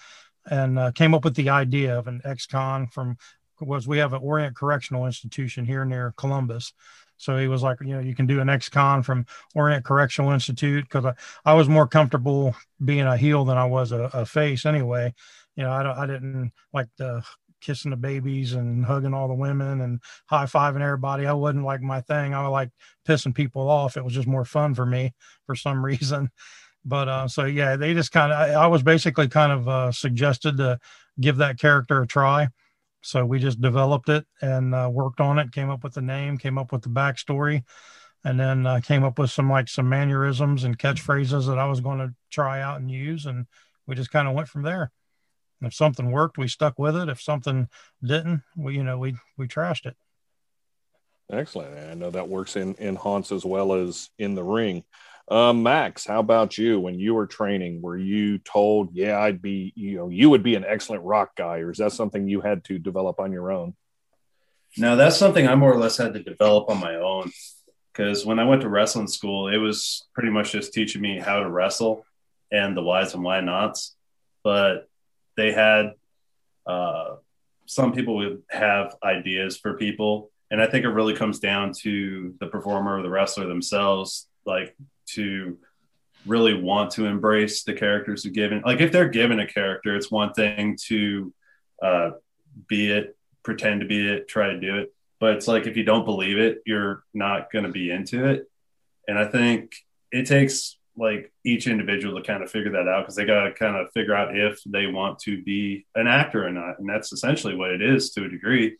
[SPEAKER 3] and uh, came up with the idea of an ex-con from was we have an Orient Correctional Institution here near Columbus. So he was like, you know, you can do an ex-con from Orient Correctional Institute because I, I was more comfortable being a heel than I was a, a face anyway. You know, I, I didn't like the kissing the babies and hugging all the women and high fiving everybody. I wasn't like my thing. I was like pissing people off. It was just more fun for me for some reason. But uh, so yeah, they just kind of. I, I, was basically kind of uh, suggested to give that character a try. So we just developed it and uh, worked on it. Came up with the name. Came up with the backstory, and then uh, came up with some like some mannerisms and catchphrases that I was going to try out and use. And we just kind of went from there. If something worked, we stuck with it. If something didn't, we you know we we trashed it.
[SPEAKER 1] Excellent. I know that works in in haunts as well as in the ring. Um, Max, how about you? When you were training, were you told, "Yeah, I'd be," you know, you would be an excellent rock guy, or is that something you had to develop on your own?
[SPEAKER 19] No, that's something I more or less had to develop on my own. Because when I went to wrestling school, it was pretty much just teaching me how to wrestle and the whys and why nots. But they had uh, some people would have ideas for people. And i think it really comes down to the performer or the wrestler themselves like to really want to embrace the characters are given like if they're given a character it's one thing to uh, be it pretend to be it try to do it. But it's like if you don't believe it you're not going to be into it. And i think it takes like each individual to kind of figure that out because they got to kind of figure out if they want to be an actor or not. And that's essentially what it is to a degree.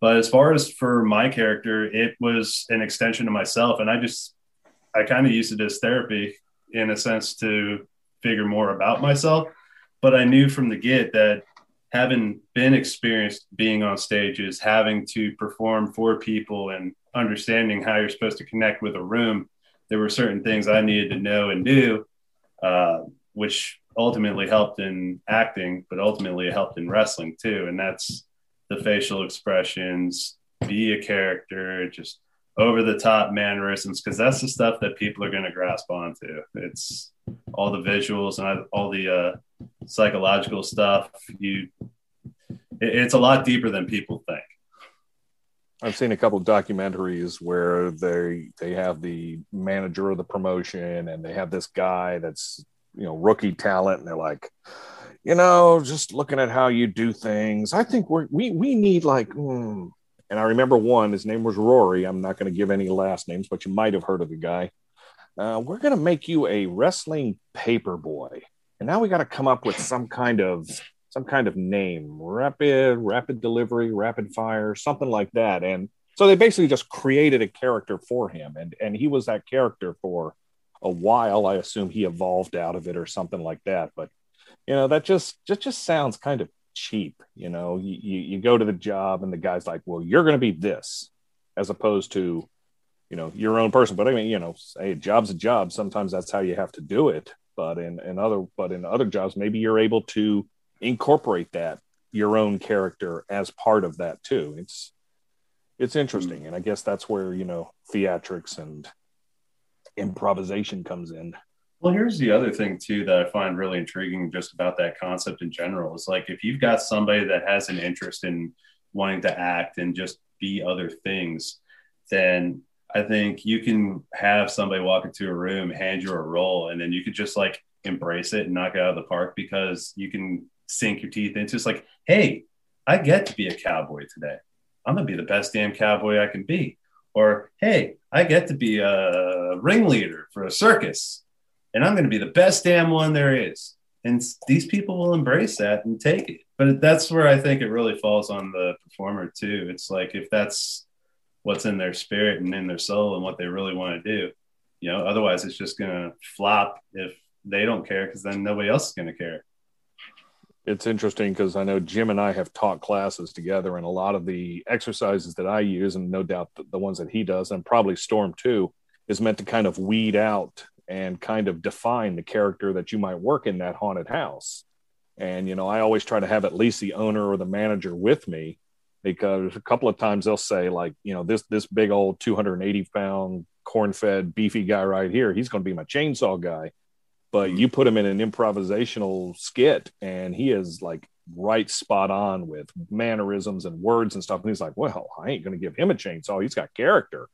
[SPEAKER 19] But as far as for my character, it was an extension of myself. And I just, I kind of used it as therapy in a sense to figure more about myself. But I knew from the get that having been experienced being on stages, having to perform for people and understanding how you're supposed to connect with a room, there were certain things I needed to know and do, uh, which ultimately helped in acting, but ultimately it helped in wrestling too. And that's the facial expressions, be a character, just over the top mannerisms, because that's the stuff that people are going to grasp onto. It's all the visuals and all the uh, psychological stuff. You, it's a lot deeper than people think.
[SPEAKER 1] I've seen a couple of documentaries where they they have the manager of the promotion and they have this guy that's you know rookie talent. And they're like you know just looking at how you do things. I think we're we we need like mm. and i remember one his name was rory. I'm not going to give any last names but you might have heard of the guy. Uh, we're going to make you a wrestling paper boy and now we got to come up with some kind of some kind of name rapid rapid delivery rapid fire something like that. And so they basically just created a character for him. And and he was that character for a while. I assume he evolved out of it or something like that. But you know that just just just sounds kind of cheap you know. You, you, you go to the job and the guy's like well you're going to be this as opposed to you know your own person. But i mean you know a job's a job. Sometimes that's how you have to do it. But in, in other but in other jobs maybe you're able to incorporate that your own character as part of that too. It's it's interesting, mm. and I guess that's where you know theatrics and improvisation comes in.
[SPEAKER 19] Well, here's the other thing too that I find really intriguing just about that concept in general is like if you've got somebody that has an interest in wanting to act and just be other things, then I think you can have somebody walk into a room, hand you a role, and then you could just like embrace it and knock it out of the park because you can sink your teeth into. It's like, hey, I get to be a cowboy today. I'm gonna be the best damn cowboy I can be. Or hey, I get to be a ringleader for a circus, and I'm gonna be the best damn one there is. And these people will embrace that and take it. But that's where I think it really falls on the performer too. It's like if that's what's in their spirit and in their soul and what they really want to do, you know, otherwise it's just gonna flop if they don't care because then nobody else is gonna care
[SPEAKER 1] it's interesting because I know Jim and I have taught classes together, and a lot of the exercises that I use, and no doubt the, the ones that he does, and probably Storm too, is meant to kind of weed out and kind of define the character that you might work in that haunted house. And you know, I always try to have at least the owner or the manager with me because a couple of times they'll say like, you know, this this big old 280 pound corn-fed beefy guy right here, he's going to be my chainsaw guy but hmm. you put him in an improvisational skit and he is like right spot on with mannerisms and words and stuff. And he's like, well, I ain't going to give him a chainsaw. He's got character.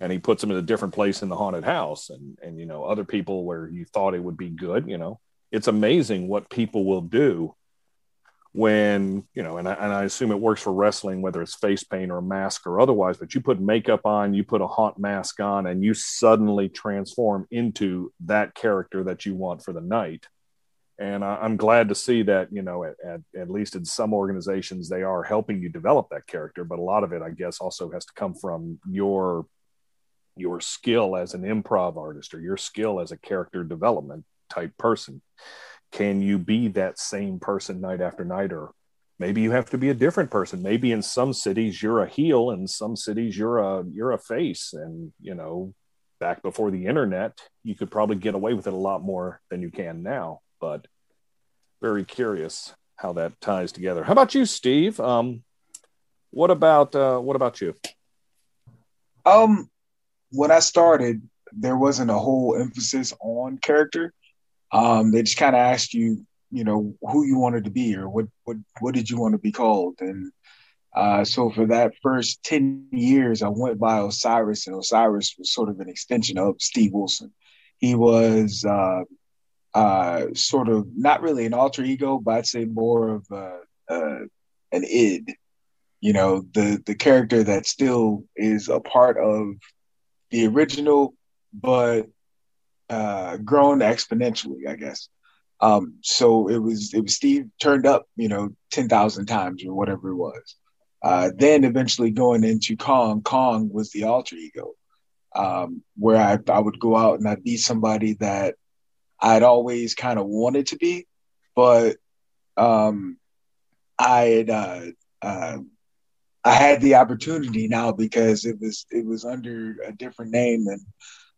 [SPEAKER 1] And he puts him in a different place in the haunted house. And, and, you know, other people where you thought it would be good, you know, it's amazing what people will do when you know and I, and I assume it works for wrestling whether it's face paint or a mask or otherwise but you put makeup on you put a haunt mask on and you suddenly transform into that character that you want for the night. And I, am glad to see that you know at, at, at least in some organizations they are helping you develop that character but a lot of it i guess also has to come from your your skill as an improv artist or your skill as a character development type person can you be that same person night after night? Or maybe you have to be a different person. Maybe in some cities you're a heel and some cities you're a you're a face. And you know back before the internet you could probably get away with it a lot more than you can now. But very curious how that ties together. How about you steve? Um what about uh what about you?
[SPEAKER 6] Um when i started there wasn't a whole emphasis on character um, they just kind of asked you, you know, who you wanted to be or what what what did you want to be called, and uh, so for that first ten years, I went by Osiris, and Osiris was sort of an extension of Steve Wilson. He was uh, uh, sort of not really an alter ego, but I'd say more of uh, an id. You know, the the character that still is a part of the original, but uh, grown exponentially, I guess. Um, so it was it was Steve turned up, you know, ten thousand times or whatever it was. Uh, then eventually going into Kong, Kong was the alter ego, um, where I, I would go out and I'd be somebody that I'd always kind of wanted to be, but um, I had uh, uh, I had the opportunity now because it was it was under a different name and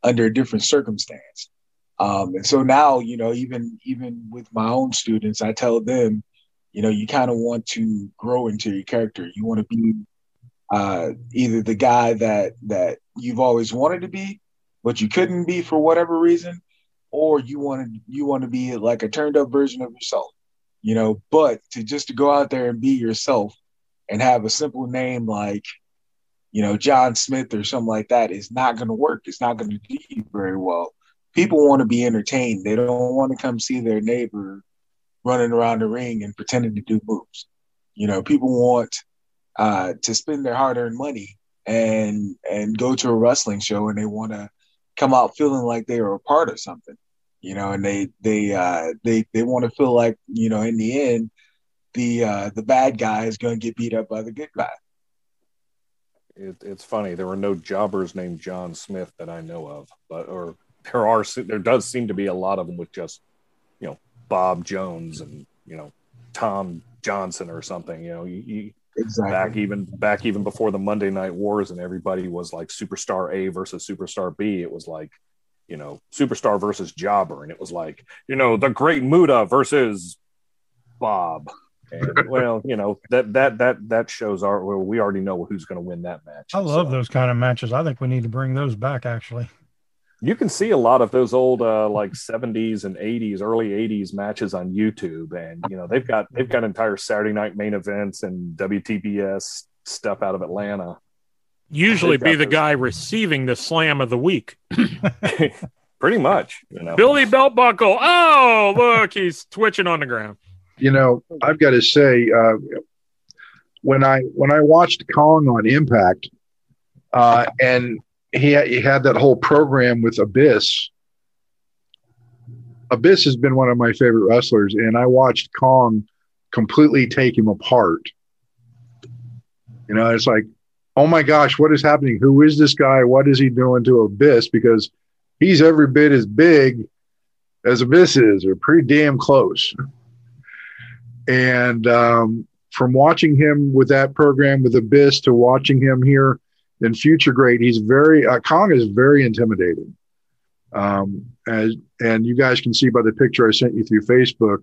[SPEAKER 6] under a different circumstance. Um, and so now, you know, even even with my own students, I tell them, you know, you kind of want to grow into your character. You want to be uh, either the guy that that you've always wanted to be, but you couldn't be for whatever reason, or you want to you want to be like a turned up version of yourself, you know. But to just to go out there and be yourself and have a simple name like, you know, John Smith or something like that is not going to work. It's not going to do you very well. People want to be entertained. They don't want to come see their neighbor running around the ring and pretending to do moves. You know, people want uh, to spend their hard-earned money and and go to a wrestling show and they want to come out feeling like they are a part of something you know and they they uh they they want to feel like you know in the end the uh the bad guy is going to get beat up by the good guy
[SPEAKER 1] it, it's funny there were no jobbers named john smith that i know of but or there are there does seem to be a lot of them with just you know bob jones and you know tom johnson or something you know you, you
[SPEAKER 6] Exactly.
[SPEAKER 1] Back even back even before the Monday Night Wars and everybody was like Superstar A versus Superstar B. It was like, you know, Superstar versus Jobber, and it was like, you know, the Great Muta versus Bob. And well, you know that that that that shows our well, we already know who's going to win that match.
[SPEAKER 3] I love those kind of matches. I think we need to bring those back. Actually,
[SPEAKER 1] you can see a lot of those old uh, like 70s and 80s early 80s matches on youtube and you know they've got they've got entire saturday night main events and wtbs stuff out of atlanta
[SPEAKER 11] Usually be the
[SPEAKER 1] those-
[SPEAKER 11] guy receiving the slam of the week.
[SPEAKER 1] pretty much you know
[SPEAKER 11] Billy Belt Buckle. Oh, look, he's twitching on the ground.
[SPEAKER 10] You know, I've got to say, uh, when I when I watched Kong on Impact, uh, and he he had that whole program with Abyss. Abyss has been one of my favorite wrestlers, and I watched Kong completely take him apart. You know, it's like, oh my gosh, what is happening? Who is this guy? What is he doing to Abyss? Because he's every bit as big as Abyss is, or pretty damn close. And um, from watching him with that program with Abyss to watching him here in Future Great, he's very uh, Kong is very intimidating. Um, as and you guys can see by the picture I sent you through Facebook,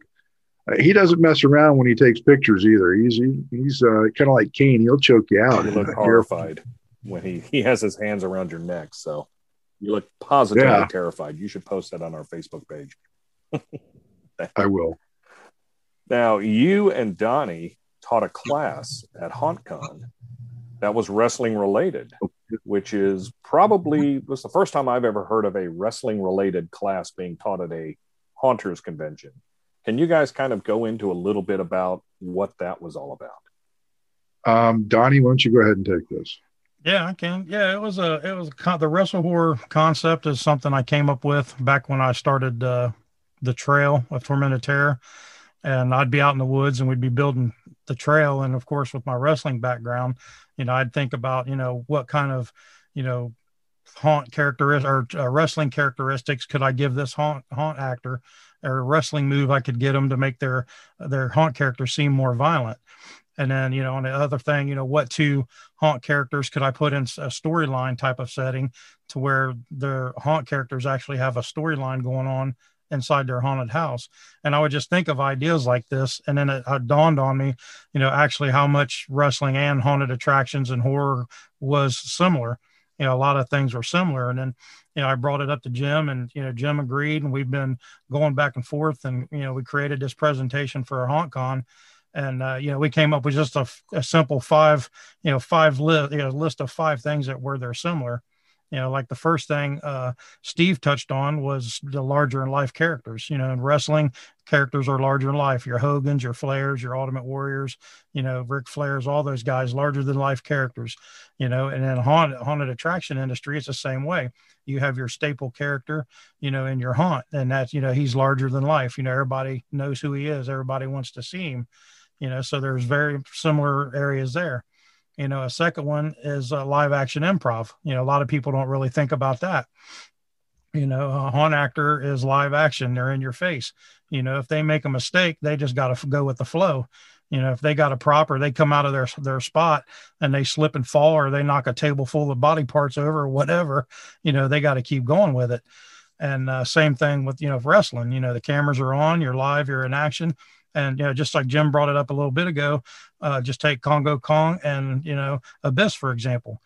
[SPEAKER 10] uh, he doesn't mess around when he takes pictures either. He's he, he's uh, kind of like Kane; he'll choke you out.
[SPEAKER 1] you look horrified when he he has his hands around your neck so you look positively
[SPEAKER 10] Yeah.
[SPEAKER 1] terrified you should post that on our facebook page
[SPEAKER 10] I will.
[SPEAKER 1] Now, you and Donnie taught a class at HauntCon that was wrestling related, which is probably was the first time I've ever heard of a wrestling related class being taught at a Haunters convention. Can you guys kind of go into a little bit about what that was all about?
[SPEAKER 10] Um, Donnie, why don't you go ahead and take this?
[SPEAKER 3] Yeah, I can. Yeah, it was a it was a the wrestle horror concept is something I came up with back when I started uh, the trail of tormented terror, and I'd be out in the woods and we'd be building the trail, and of course with my wrestling background, you know, I'd think about you know what kind of you know haunt characteristics or uh, wrestling characteristics could I give this haunt haunt actor or wrestling move I could get them to make their their haunt character seem more violent. And then, you know, on the other thing, you know, what two haunt characters could I put in a storyline type of setting to where their haunt characters actually have a storyline going on inside their haunted house? And I would just think of ideas like this. And then it, it dawned on me, you know, actually how much wrestling and haunted attractions and horror was similar. You know, a lot of things were similar. And then, you know, I brought it up to Jim and, you know, Jim agreed. And we've been going back and forth. And, you know, we created this presentation for HauntCon and uh, you know we came up with just a, a simple five you know five list you know list of five things that were they're similar you know like the first thing uh, steve touched on was the larger in life characters you know in wrestling characters are larger in life. Your hogans your flairs your ultimate warriors you know rick flairs all those guys larger than life characters you know and in haunted, haunted attraction industry it's the same way. You have your staple character you know in your haunt and that's you know he's larger than life. You know everybody knows who he is. Everybody wants to see him you know so there's very similar areas there you know a second one is uh, live action improv you know a lot of people don't really think about that You know, a haunt actor is live action; they're in your face. You know, if they make a mistake, they just got to go with the flow. You know, if they got a proper, they come out of their their spot and they slip and fall or they knock a table full of body parts over or whatever, you know, they got to keep going with it. And uh, same thing with you know wrestling. You know, the cameras are on, you're live, you're in action, and you know, just like Jim brought it up a little bit ago, uh, just take Kongo Kong and you know Abyss for example.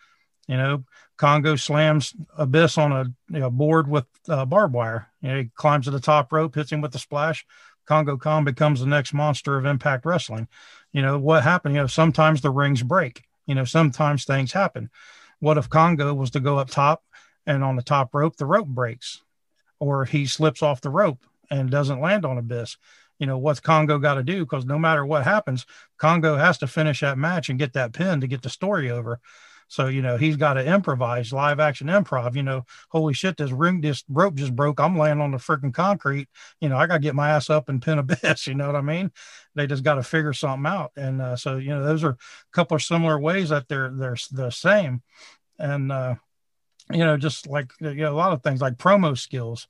[SPEAKER 3] You know, Kongo slams Abyss on a you know, board with uh, barbed wire. You know, he climbs to the top rope, hits him with the splash. Kongo Kong becomes the next monster of Impact Wrestling. You know what happened? You know, sometimes the rings break. You know, sometimes things happen. What if Kongo was to go up top and on the top rope the rope breaks, or he slips off the rope and doesn't land on Abyss? You know what's Kongo got to do? Because no matter what happens, Kongo has to finish that match and get that pin to get the story over. So, you know, he's got to improvise, live action improv. You know, holy shit, this ring, this rope just broke. I'm laying on the freaking concrete. You know, I got to get my ass up and pin Abyss. You know what I mean? They just got to figure something out. And uh, so, you know, those are a couple of similar ways that they're they're the same. And uh, you know, just like you know, a lot of things like promo skills.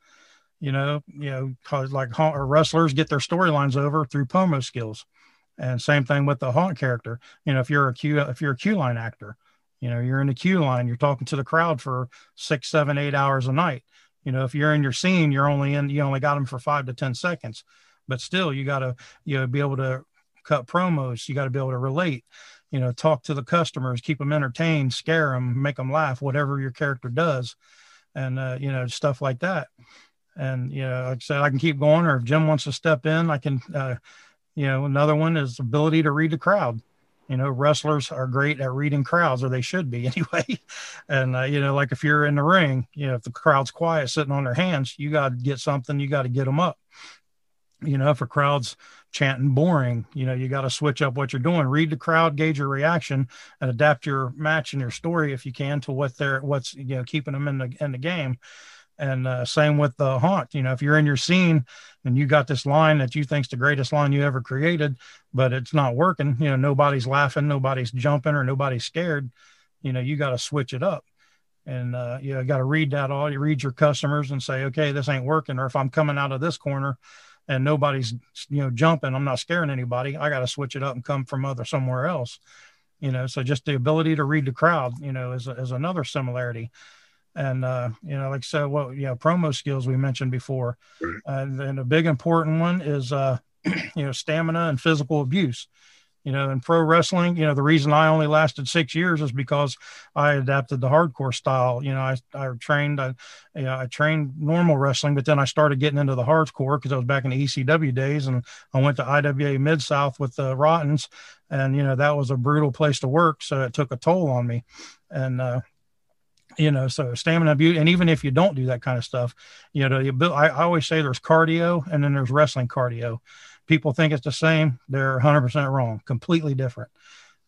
[SPEAKER 3] You know, you know, cause like or wrestlers get their storylines over through promo skills. And same thing with the haunt character. You know, if you're a Q, if you're a Q line actor, you know, you're in the Q line, you're talking to the crowd for six, seven, eight hours a night. You know, if you're in your scene, you're only in, you only got them for five to 10 seconds, but still you got to, you know, be able to cut promos. You got to be able to relate, you know, talk to the customers, keep them entertained, scare them, make them laugh, whatever your character does. And, uh, you know, stuff like that. And, you know, like I said, I can keep going, or if Jim wants to step in, I can, uh, you know, another one is ability to read the crowd. You know wrestlers are great at reading crowds or they should be anyway. And uh, you know like if you're in the ring you know if the crowd's quiet sitting on their hands you got to get something you got to get them up. You know if a crowd's chanting boring you know you got to switch up what you're doing. Read the crowd gauge your reaction and adapt your match and your story if you can to what they're what's you know keeping them in the in the game and uh, same with the haunt. You know, if you're in your scene and you got this line that you think's the greatest line you ever created, but it's not working, you know, nobody's laughing, nobody's jumping, or nobody's scared. You know, you got to switch it up, and uh, you got to read that all. You read your customers and say, okay, this ain't working. Or if I'm coming out of this corner and nobody's you know jumping, I'm not scaring anybody. I got to switch it up and come from other somewhere else. You know, so just the ability to read the crowd, you know, is is another similarity and uh, you know, like so, what you know, promo skills we mentioned before, and then a big important one is uh, you know, stamina and physical abuse. You know, in pro wrestling, you know, the reason I only lasted six years is because I adapted the hardcore style. You know, I, I trained, I, you know, I trained normal wrestling, but then I started getting into the hardcore because I was back in the ECW days and I went to IWA Mid South with the Rottens. And, you know, that was a brutal place to work. So it took a toll on me. And, uh, you know so stamina beauty and even if you don't do that kind of stuff you know you build, I, I always say there's cardio and then there's wrestling cardio. People think it's the same they're 100% wrong completely different.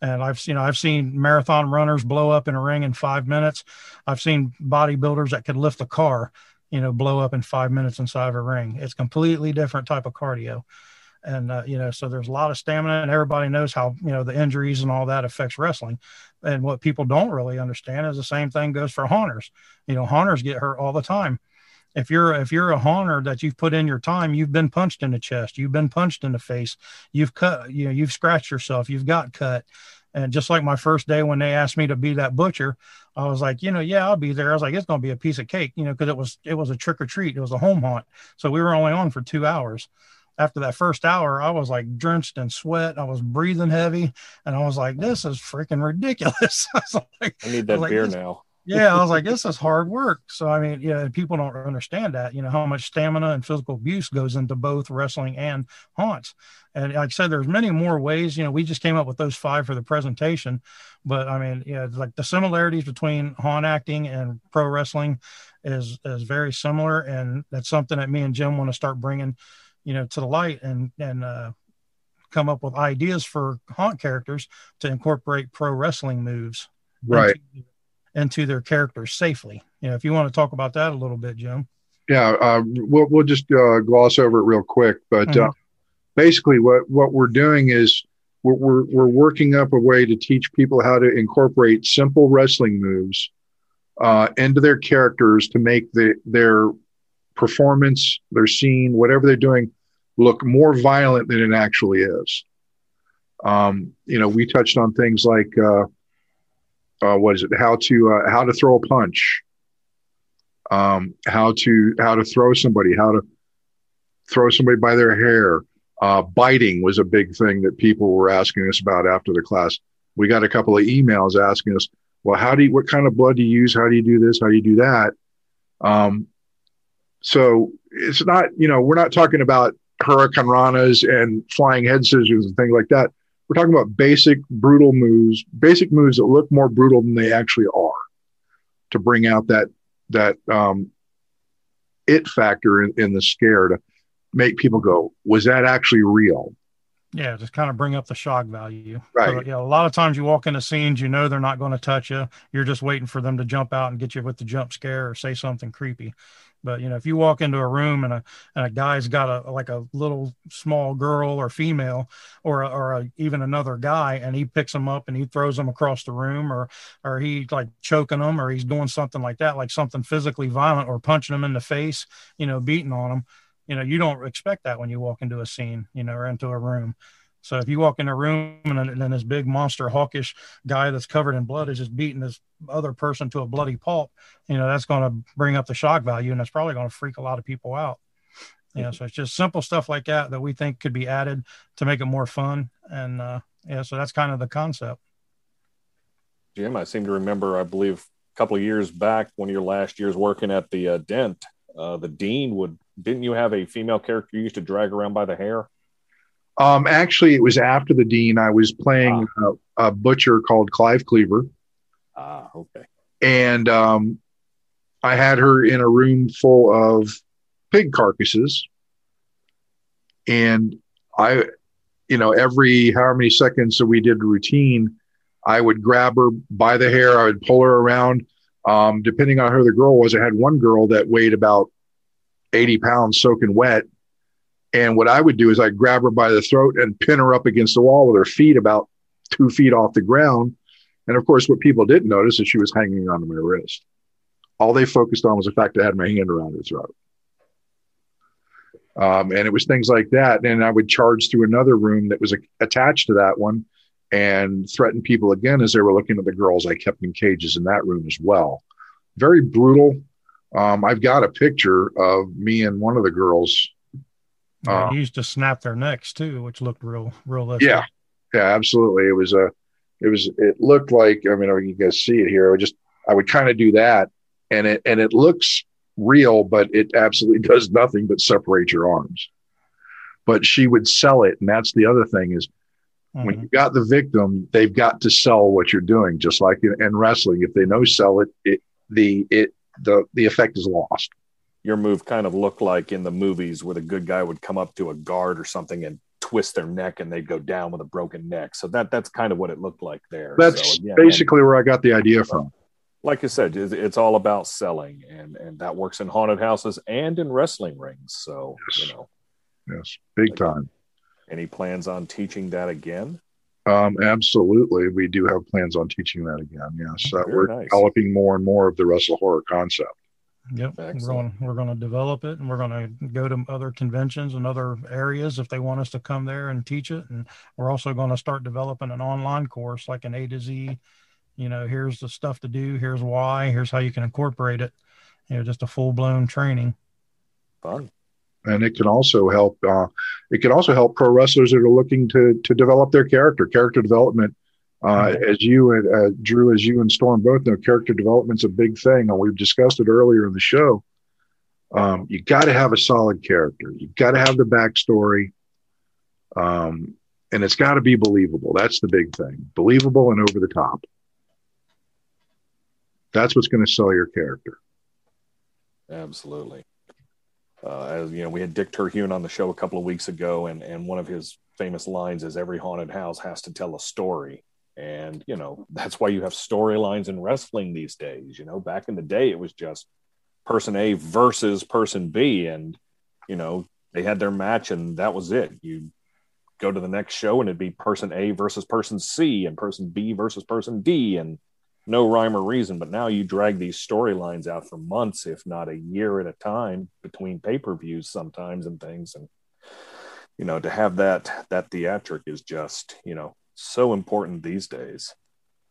[SPEAKER 3] And i've seen i've seen marathon runners blow up in a ring in five minutes. I've seen bodybuilders that could lift a car you know blow up in five minutes inside of a ring. It's completely different type of cardio and uh, you know so there's a lot of stamina and everybody knows how you know the injuries and all that affects wrestling. And what people don't really understand is the same thing goes for haunters. You know haunters get hurt all the time. If you're if you're a haunter that you've put in your time you've been punched in the chest you've been punched in the face you've cut you know you've scratched yourself you've got cut. And just like my first day when they asked me to be that butcher i was like you know yeah i'll be there. I was like it's going to be a piece of cake you know because it was it was a trick or treat. It was a home haunt. So we were only on for two hours after that first hour, I was like drenched in sweat. I was breathing heavy, and I was like, "This is freaking ridiculous." I,
[SPEAKER 22] like, I need that I like, beer now.
[SPEAKER 3] yeah, I was like, "This is hard work." So I mean, yeah, people don't understand that. You know how much stamina and physical abuse goes into both wrestling and haunts. And like I said, there's many more ways. You know, we just came up with those five for the presentation, but I mean, yeah, like the similarities between haunt acting and pro wrestling is is very similar, and that's something that me and Jim want to start bringing you know to the light and and uh, come up with ideas for haunt characters to incorporate pro wrestling moves
[SPEAKER 10] right.
[SPEAKER 3] into, into their characters safely. You know if you want to talk about that a little bit jim.
[SPEAKER 10] Yeah uh, we'll, we'll just uh, gloss over it real quick but mm-hmm. uh, basically what what we're doing is we're, we're, we're working up a way to teach people how to incorporate simple wrestling moves uh, into their characters to make the, their performance, their scene, whatever they're doing, look more violent than it actually is. Um, you know, we touched on things like uh, uh, what is it? How to uh, how to throw a punch, um, how to how to throw somebody, how to throw somebody by their hair. Uh, biting was a big thing that people were asking us about after the class. We got a couple of emails asking us, "Well, how do you? What kind of blood do you use? How do you do this? How do you do that?" Um, so it's not, you know, we're not talking about hurricanranas and flying head scissors and things like that. We're talking about basic brutal moves, basic moves that look more brutal than they actually are, to bring out that that um, it factor in, in the scare to make people go, "Was that actually real?"
[SPEAKER 3] Yeah, just kind of bring up the shock value.
[SPEAKER 10] Right.
[SPEAKER 3] So, yeah, a lot of times you walk into scenes, you know they're not going to touch you. You're just waiting for them to jump out and get you with the jump scare or say something creepy. But you know, if you walk into a room and a and a guy's got a like a little small girl or female or or a, even another guy, and he picks them up and he throws them across the room, or or he like choking them, or he's doing something like that, like something physically violent, or punching them in the face, you know, beating on them. You know, you don't expect that when you walk into a scene, you know, or into a room. So if you walk in a room and then this big monster hawkish guy that's covered in blood is just beating this other person to a bloody pulp, you know, that's going to bring up the shock value and that's probably going to freak a lot of people out. Know, so it's just simple stuff like that that we think could be added to make it more fun. And uh, yeah, so that's kind of the concept.
[SPEAKER 1] Jim, I seem to remember, I believe a couple of years back, one of your last years working at the uh, Dent, uh, the dean would, didn't you have a female character you used to drag around by the hair?
[SPEAKER 10] Um, actually, it was after the dean. I was playing ah. a, butcher called Clive Cleaver.
[SPEAKER 1] Ah, okay.
[SPEAKER 10] And um, I had her in a room full of pig carcasses. And I, you know, every however many seconds that we did routine, I would grab her by the hair. I would pull her around. Um, depending on who the girl was, I had one girl that weighed about 80 pounds soaking wet and what I would do is I'd grab her by the throat and pin her up against the wall with her feet about two feet off the ground. And of course, what people didn't notice is she was hanging onto my wrist. All they focused on was the fact that I had my hand around her throat. Um, and it was things like that. And I would charge through another room that was a- attached to that one and threaten people again as they were looking at the girls I kept in cages in that room as well. Very brutal. Um, I've got a picture of me and one of the girls
[SPEAKER 3] yeah, uh, used to snap their necks too, which looked real realistic.
[SPEAKER 10] Yeah, yeah, absolutely. It was a, it was, it looked like. I mean, you guys see it here. I would just, I would kind of do that, and it and it looks real, but it absolutely does nothing but separate your arms. But she would sell it, and that's the other thing is mm-hmm. when you got the victim, they've got to sell what you're doing, just like in, in wrestling. If they no sell it, it the it the the effect is lost
[SPEAKER 1] your move kind of looked like in the movies where the good guy would come up to a guard or something and twist their neck and they'd go down with a broken neck. So that that's kind of what it looked like there.
[SPEAKER 10] That's
[SPEAKER 1] so,
[SPEAKER 10] basically where I got the idea from.
[SPEAKER 1] Like I said, it's all about selling, and and that works in haunted houses and in wrestling rings. So yes. you know,
[SPEAKER 10] yes, big time.
[SPEAKER 1] Any plans on teaching that again?
[SPEAKER 10] Um, absolutely, we do have plans on teaching that again. Yes, uh, we're nice. developing more and more of the wrestle horror concept.
[SPEAKER 3] Yep, Excellent. we're going we're going to develop it, and we're going to go to other conventions and other areas if they want us to come there and teach it. And we're also going to start developing an online course, like an A to Z. You know, here's the stuff to do. Here's why. Here's how you can incorporate it. You know, just a full blown training.
[SPEAKER 1] Fun.
[SPEAKER 10] And it can also help. Uh, it can also help pro wrestlers that are looking to to develop their character. Character development uh, as you and uh, Drew, as you and Storm both know, character development's a big thing, and we've discussed it earlier in the show. Um, you got to have a solid character. You got to have the backstory, um, and it's got to be believable. That's the big thing: believable and over the top. That's what's going to sell your character.
[SPEAKER 1] Absolutely. Uh, as you know, we had Dick Terhune on the show a couple of weeks ago, and and one of his famous lines is, "Every haunted house has to tell a story." And, you know, that's why you have storylines in wrestling these days. You know, back in the day, it was just person A versus person B. And, you know, they had their match and that was it. You go to the next show and it'd be person A versus person C and person B versus person D. And no rhyme or reason. But now you drag these storylines out for months, if not a year at a time, between pay per views sometimes and things. And you know, to have that that theatric is just you know so important these days.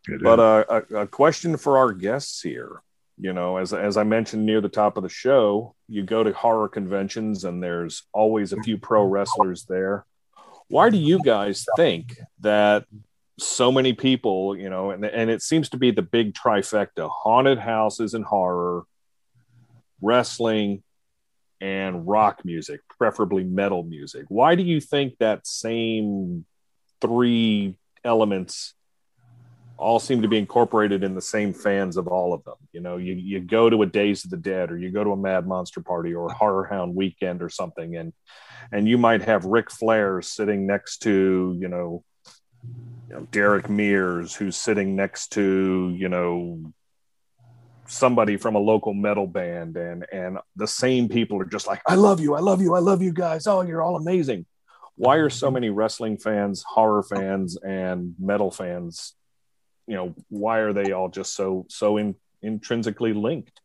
[SPEAKER 10] It
[SPEAKER 1] but uh, a, a question for our guests here. You know, as as I mentioned near the top of the show, you go to horror conventions and there's always a few pro wrestlers there. Why do you guys think that so many people, you know, and, and it seems to be the big trifecta haunted houses and horror, wrestling, and rock music, preferably metal music. Why do you think that same three elements all seem to be incorporated in the same fans of all of them? You know, you, you go to a Days of the Dead or you go to a Mad Monster Party or Horror Hound weekend or something, and and you might have Ric Flair sitting next to, you know, you know, Derek Mears, who's sitting next to, you know, somebody from a local metal band, and and the same people are just like, I love you, I love you, I love you guys. Oh, you're all amazing. Why are so many wrestling fans, horror fans, and metal fans, you know, why are they all just so so in, intrinsically linked?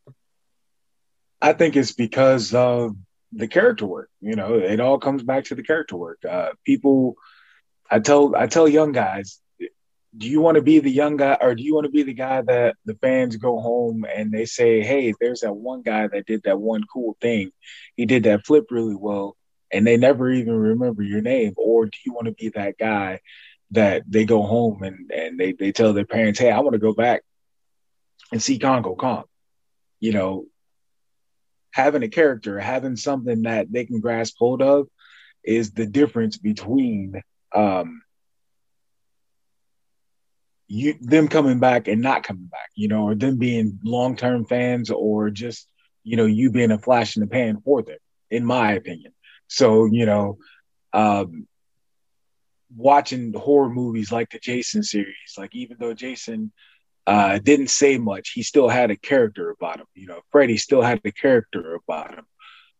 [SPEAKER 6] I think it's because of the character work. You know, it all comes back to the character work. Uh, people, I tell I tell young guys, do you want to be the young guy or do you want to be the guy that the fans go home and they say, hey, there's that one guy that did that one cool thing. He did that flip really well, and they never even remember your name. Or do you want to be that guy that they go home and, and they, they tell their parents, hey, I want to go back and see Kongo Kong? You know, having a character, having something that they can grasp hold of is the difference between um, you them coming back and not coming back, you know, or them being long term fans or just, you know, you being a flash in the pan for them, in my opinion. So, you know, um, watching horror movies like the Jason series, like even though Jason uh, didn't say much, he still had a character about him. You know, Freddy still had a character about him.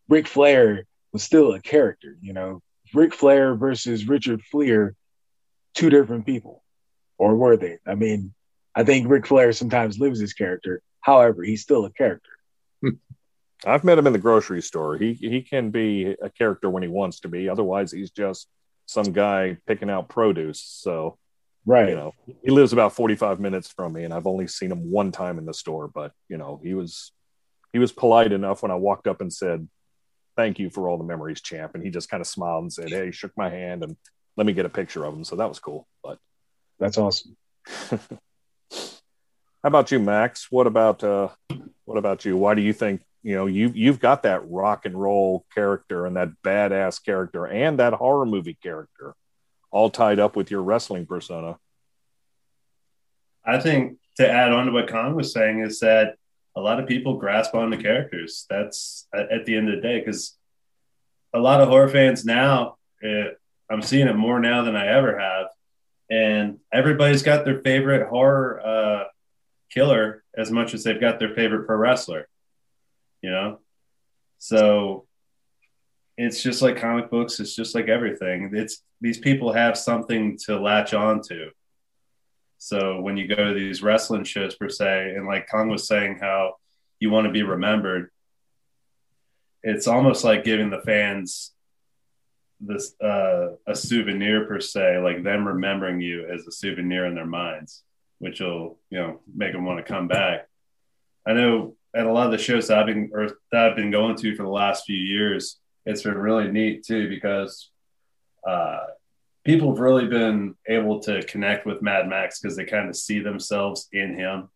[SPEAKER 6] Ric Flair was still a character. You know, Ric Flair versus Richard Fliehr, two different people, or were they? I mean, I think Ric Flair sometimes lives his character. However, he's still a character.
[SPEAKER 1] I've met him in the grocery store. He he can be a character when he wants to be. Otherwise, he's just some guy picking out produce. So
[SPEAKER 6] Right.
[SPEAKER 1] You know, he lives about 45 minutes from me and I've only seen him one time in the store, but you know, he was he was polite enough when I walked up and said, "Thank you for all the memories, champ." And he just kind of smiled and said, "Hey," shook my hand and let me get a picture of him. So that was cool. But
[SPEAKER 6] that's awesome.
[SPEAKER 1] How about you, Max? What about uh what about you? Why do you think, you know, you you've got that rock and roll character and that badass character and that horror movie character all tied up with your wrestling persona.
[SPEAKER 19] I think to add on to what Kong was saying is that a lot of people grasp on the characters. That's at, the end of the day because a lot of horror fans now, it, I'm seeing it more now than I ever have, and everybody's got their favorite horror uh, killer as much as they've got their favorite pro wrestler. You know, so it's just like comic books. It's just like everything. It's these people have something to latch on to. So when you go to these wrestling shows per se, and like Kong was saying, how you want to be remembered, it's almost like giving the fans this uh, a souvenir per se, like them remembering you as a souvenir in their minds, which will you know make them want to come back. I know at a lot of the shows that I've been or that I've been going to for the last few years, it's been really neat too because uh, people have really been able to connect with Mad Max because they kind of see themselves in him.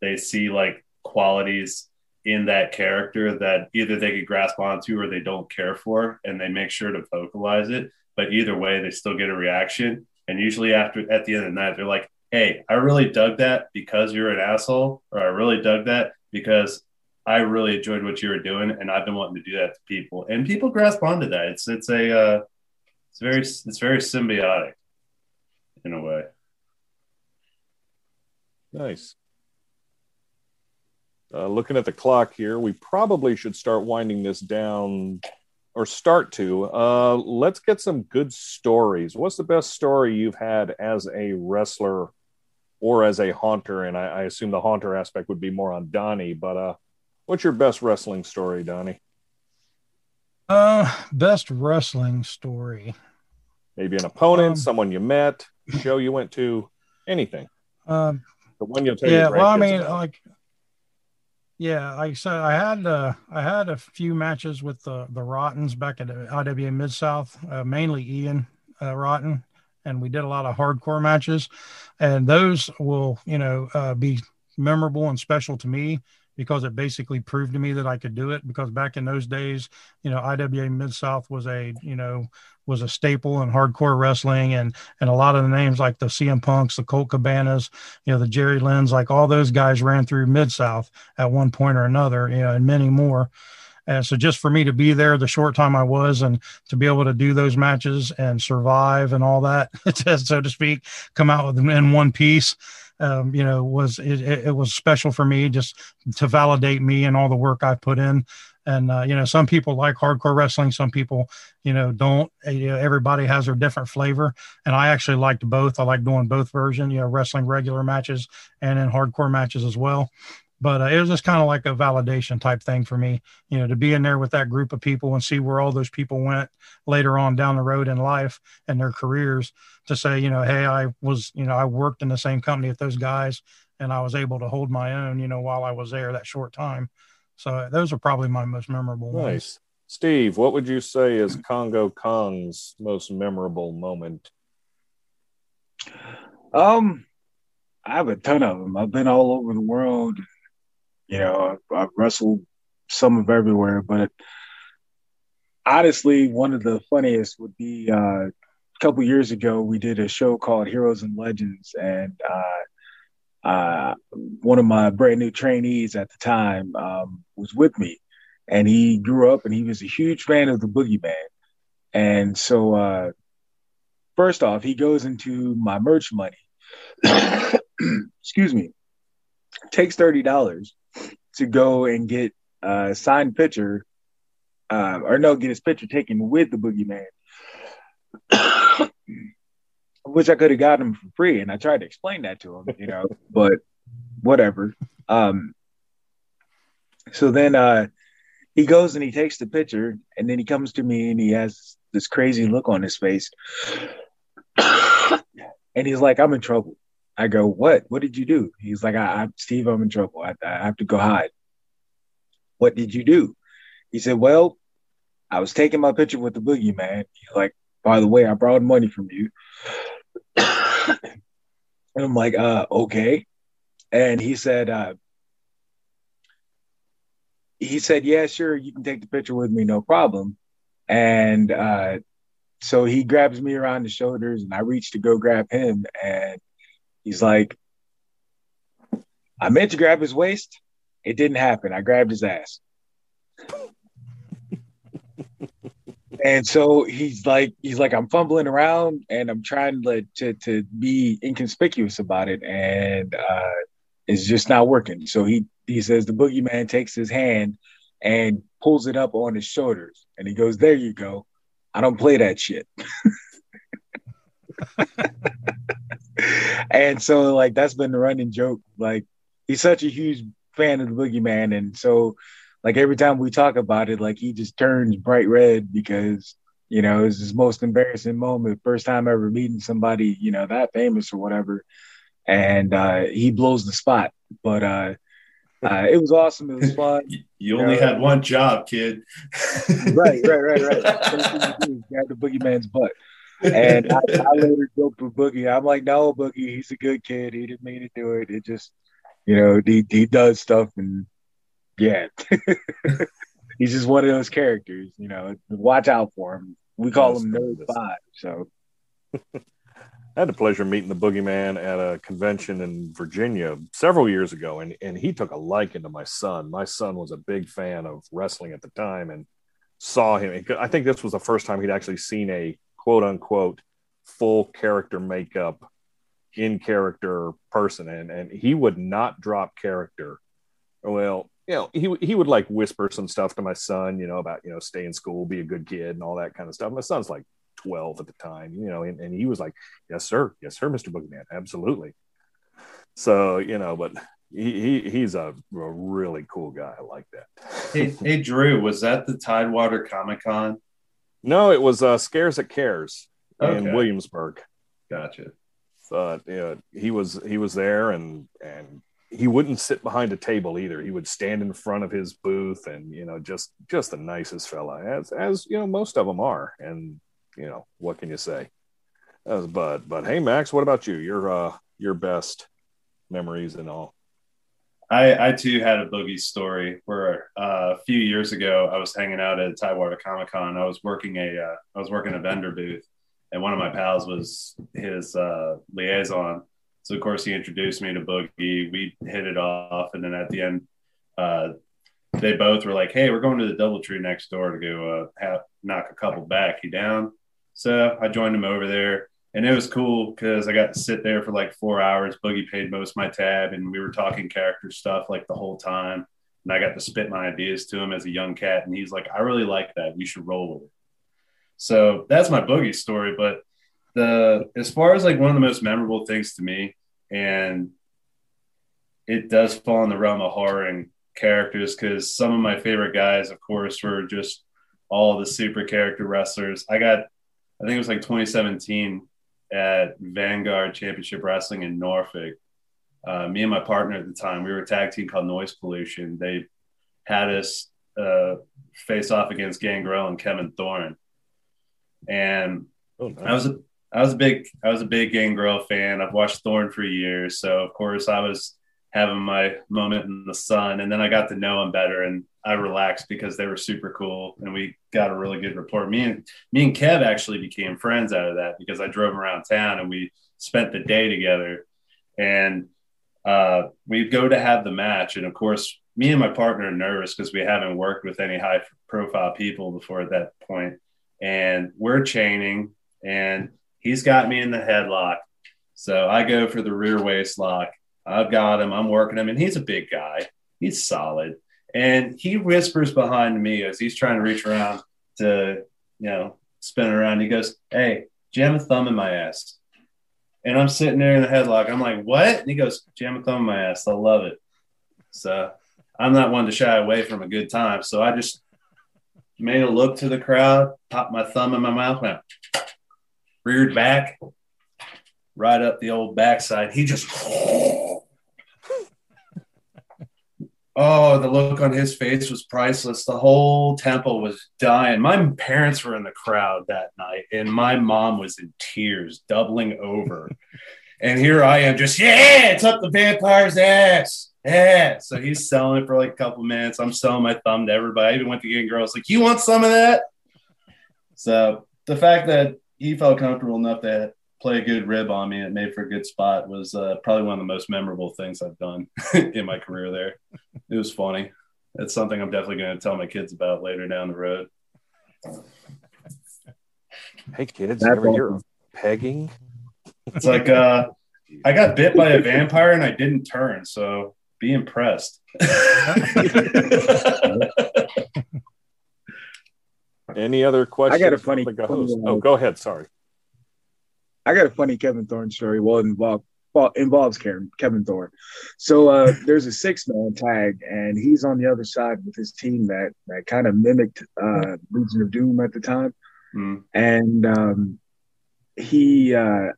[SPEAKER 19] They see like qualities in that character that either they could grasp onto or they don't care for, and they make sure to vocalize it. But either way, they still get a reaction. And usually, after at the end of the night, they're like, "Hey, I really dug that because you're an asshole," or "I really dug that because I really enjoyed what you were doing, and I've been wanting to do that to people." And people grasp onto that. It's it's a uh, it's very it's very symbiotic in a way.
[SPEAKER 1] Nice. Uh, looking at the clock here, we probably should start winding this down or start to. Uh, let's get some good stories. What's the best story you've had as a wrestler or as a haunter. And I, I assume the haunter aspect would be more on Donnie. But uh, what's your best wrestling story, Donnie?
[SPEAKER 3] Uh, best wrestling story.
[SPEAKER 1] Maybe an opponent,
[SPEAKER 3] Um,
[SPEAKER 1] someone you met, show you went to, anything.
[SPEAKER 3] Um,
[SPEAKER 1] The one you'll tell
[SPEAKER 3] yeah, well, I mean,
[SPEAKER 1] about.
[SPEAKER 3] like, yeah, like I said, I had uh, I had a few matches with the the Rottens back at IWA Mid South, uh, mainly Ian uh, Rotten, and we did a lot of hardcore matches, and those will you know uh, be memorable and special to me because it basically proved to me that I could do it. Because back in those days, you know, IWA Mid South was a you know was a staple in hardcore wrestling, and and a lot of the names like the CM Punks, the Colt Cabanas, you know, the Jerry Lynn's, like all those guys ran through Mid South at one point or another, you know, and many more. And so just for me to be there the short time I was and to be able to do those matches and survive and all that, so to speak, come out with in one piece, um, you know, was it, it, it was special for me just to validate me and all the work I put in. And uh, you know, some people like hardcore wrestling, some people, you know, don't. Uh, You know, everybody has their different flavor, and I actually liked both. I like doing both version, you know, wrestling regular matches and in hardcore matches as well but uh, it was just kind of like a validation type thing for me you know to be in there with that group of people and see where all those people went later on down the road in life and their careers to say you know hey i was you know i worked in the same company with those guys and i was able to hold my own you know while i was there that short time so those are probably my most memorable ones
[SPEAKER 1] Nice. Steve, what would you say is Kongo Kong's most memorable moment?
[SPEAKER 6] Um, I have a ton of them. I've been all over the world. You know, I've, wrestled some of everywhere, but honestly, one of the funniest would be uh, a couple years ago. We did a show called Heroes and Legends, and uh, uh, one of my brand new trainees at the time um, was with me, and he grew up and he was a huge fan of the Boogeyman, and so uh, first off, he goes into my merch money. excuse me, takes thirty dollars to go and get a signed picture, uh, or no, get his picture taken with the boogeyman, which I could have gotten him for free. And I tried to explain that to him, you know, but whatever. Um, so then uh, he goes and he takes the picture, and then he comes to me and he has this crazy look on his face. and he's like, I'm in trouble. I go, what? What did you do? He's like, I, I Steve, I'm in trouble. I, I have to go hide. What did you do? He said, well, I was taking my picture with the boogeyman. He's like, by the way, I borrowed money from you. and I'm like, uh, okay. And he said, uh, he said, yeah, sure, you can take the picture with me, no problem. And uh, so he grabs me around the shoulders, and I reach to go grab him, and he's like, I meant to grab his waist. It didn't happen. I grabbed his ass. and so he's like, he's like, I'm fumbling around and I'm trying to to, to be inconspicuous about it, and uh, it's just not working. So he he says the boogeyman takes his hand and pulls it up on his shoulders, and he goes, "There you go. I don't play that shit." and so like that's been the running joke. Like he's such a huge fan of the boogeyman, and so like every time we talk about it, like he just turns bright red because you know it's his most embarrassing moment, first time ever meeting somebody you know that famous or whatever, and uh, he blows the spot. But uh, uh, it was awesome. It was fun.
[SPEAKER 19] You only had one job, kid.
[SPEAKER 6] right, right, right, right. Grab the boogeyman's butt. And I, I later joked with Boogie. I'm like, no, Boogie, he's a good kid. He didn't mean to do it. It just, you know, he, he does stuff and yeah. he's just one of those characters, you know. Watch out for him. We call
[SPEAKER 1] Yes,
[SPEAKER 6] him Nerd. Five. So
[SPEAKER 1] I had the pleasure of meeting the Boogeyman at a convention in Virginia several years ago, and, and he took a liking to my son. My son was a big fan of wrestling at the time and saw him. I think this was the first time he'd actually seen a quote unquote full character makeup, in character person, and, and he would not drop character. Well, you know, he, he would like whisper some stuff to my son, you know, about, you know, stay in school, be a good kid, and all that kind of stuff. My son's like 12 at the time, you know, and, and he was like, Yes, sir. Yes, sir, Mr. Boogeyman. Absolutely.
[SPEAKER 22] So you know, but he, he he's a, a really cool guy. Like that.
[SPEAKER 19] hey, hey, Drew, was that the Tidewater Comic Con?
[SPEAKER 22] No, it was uh, Scares at Cares in Williamsburg.
[SPEAKER 19] Gotcha.
[SPEAKER 22] But yeah, he was he was there, and and he wouldn't sit behind a table either. He would stand in front of his booth, and you know, just just the nicest fella, as as you know, most of them are. And you know, what can you say? Uh, but but hey, Max, what about you? Your uh your best memories and all.
[SPEAKER 19] I, I too had a boogie story where uh, a few years ago I was hanging out at Tidewater Comic Con. I was working a uh, I was working a vendor booth, and one of my pals was his uh, liaison. So of course he introduced me to Boogie. We hit it off, and then at the end, uh, they both were like, "Hey, we're going to the DoubleTree next door to go uh, have, knock a couple back. You down?" So I joined him over there, and it was cool because I got to sit there for like four hours. Boogie paid most of my tab, and we were talking character stuff like the whole time. And I got to spit my ideas to him as a young cat, and he's like, "I really like that. You should roll with it." So that's my Boogie story. But the as far as like one of the most memorable things to me, and it does fall in the realm of horror and characters because some of my favorite guys, of course, were just all the super character wrestlers. I got, I think it was like 2017 at Vanguard Championship Wrestling in Norfolk. Uh, me and my partner at the time, we were a tag team called Noise Pollution. They had us uh, face off against Gangrel and Kevin Thorne, and I was a I was a big I was a big Gangrel fan. I've watched Thorne for years, so of course I was having my moment in the sun, and then I got to know him better, and I relaxed because they were super cool, and we got a really good rapport. Me and me and Kev actually became friends out of that because I drove around town, and we spent the day together, and uh, we go to have the match, and of course, me and my partner are nervous because we haven't worked with any high profile people before at that point, and we're chaining, and he's got me in the headlock, so I go for the rear waist lock. I've got him. I'm working him, and he's a big guy. He's solid, and he whispers behind me as he's trying to reach around to, you know, spin around. He goes, "Hey, jam a thumb in my ass." And I'm sitting there in the headlock. I'm like, what? And he goes, jam a thumb in my ass. I love it. So I'm not one to shy away from a good time. So I just made a look to the crowd, popped my thumb in my mouth, went reared back, right up the old backside. He just, oh, the look on his face was priceless. The whole temple was dying. My parents were in the crowd that night, and my mom was in tears, doubling over. and here I am, just yeah, it's up the vampire's ass. Yeah. So he's selling it for like a couple minutes. I'm selling my thumb to everybody. I even went to getting girls like, you want some of that? So the fact that he felt comfortable enough to play a good rib on me and it made for a good spot was uh, probably one of the most memorable things I've done in my career there. It was funny. It's something I'm definitely going to tell my kids about later down the road.
[SPEAKER 22] Hey kids, you ever hear of pegging?
[SPEAKER 19] It's like uh, I got bit by a vampire and I didn't turn, so be impressed.
[SPEAKER 22] Any other questions?
[SPEAKER 6] I got a funny-
[SPEAKER 22] from the host?
[SPEAKER 6] funny, uh,
[SPEAKER 22] Oh, go ahead. Sorry.
[SPEAKER 6] I got a funny Kevin Thorne story. Well, it involve, involves Kevin, Kevin Thorne. So uh, there's a six man tag, and he's on the other side with his team that that kind of mimicked uh, Legion of Doom at the time.
[SPEAKER 19] Mm.
[SPEAKER 6] And um, he, uh,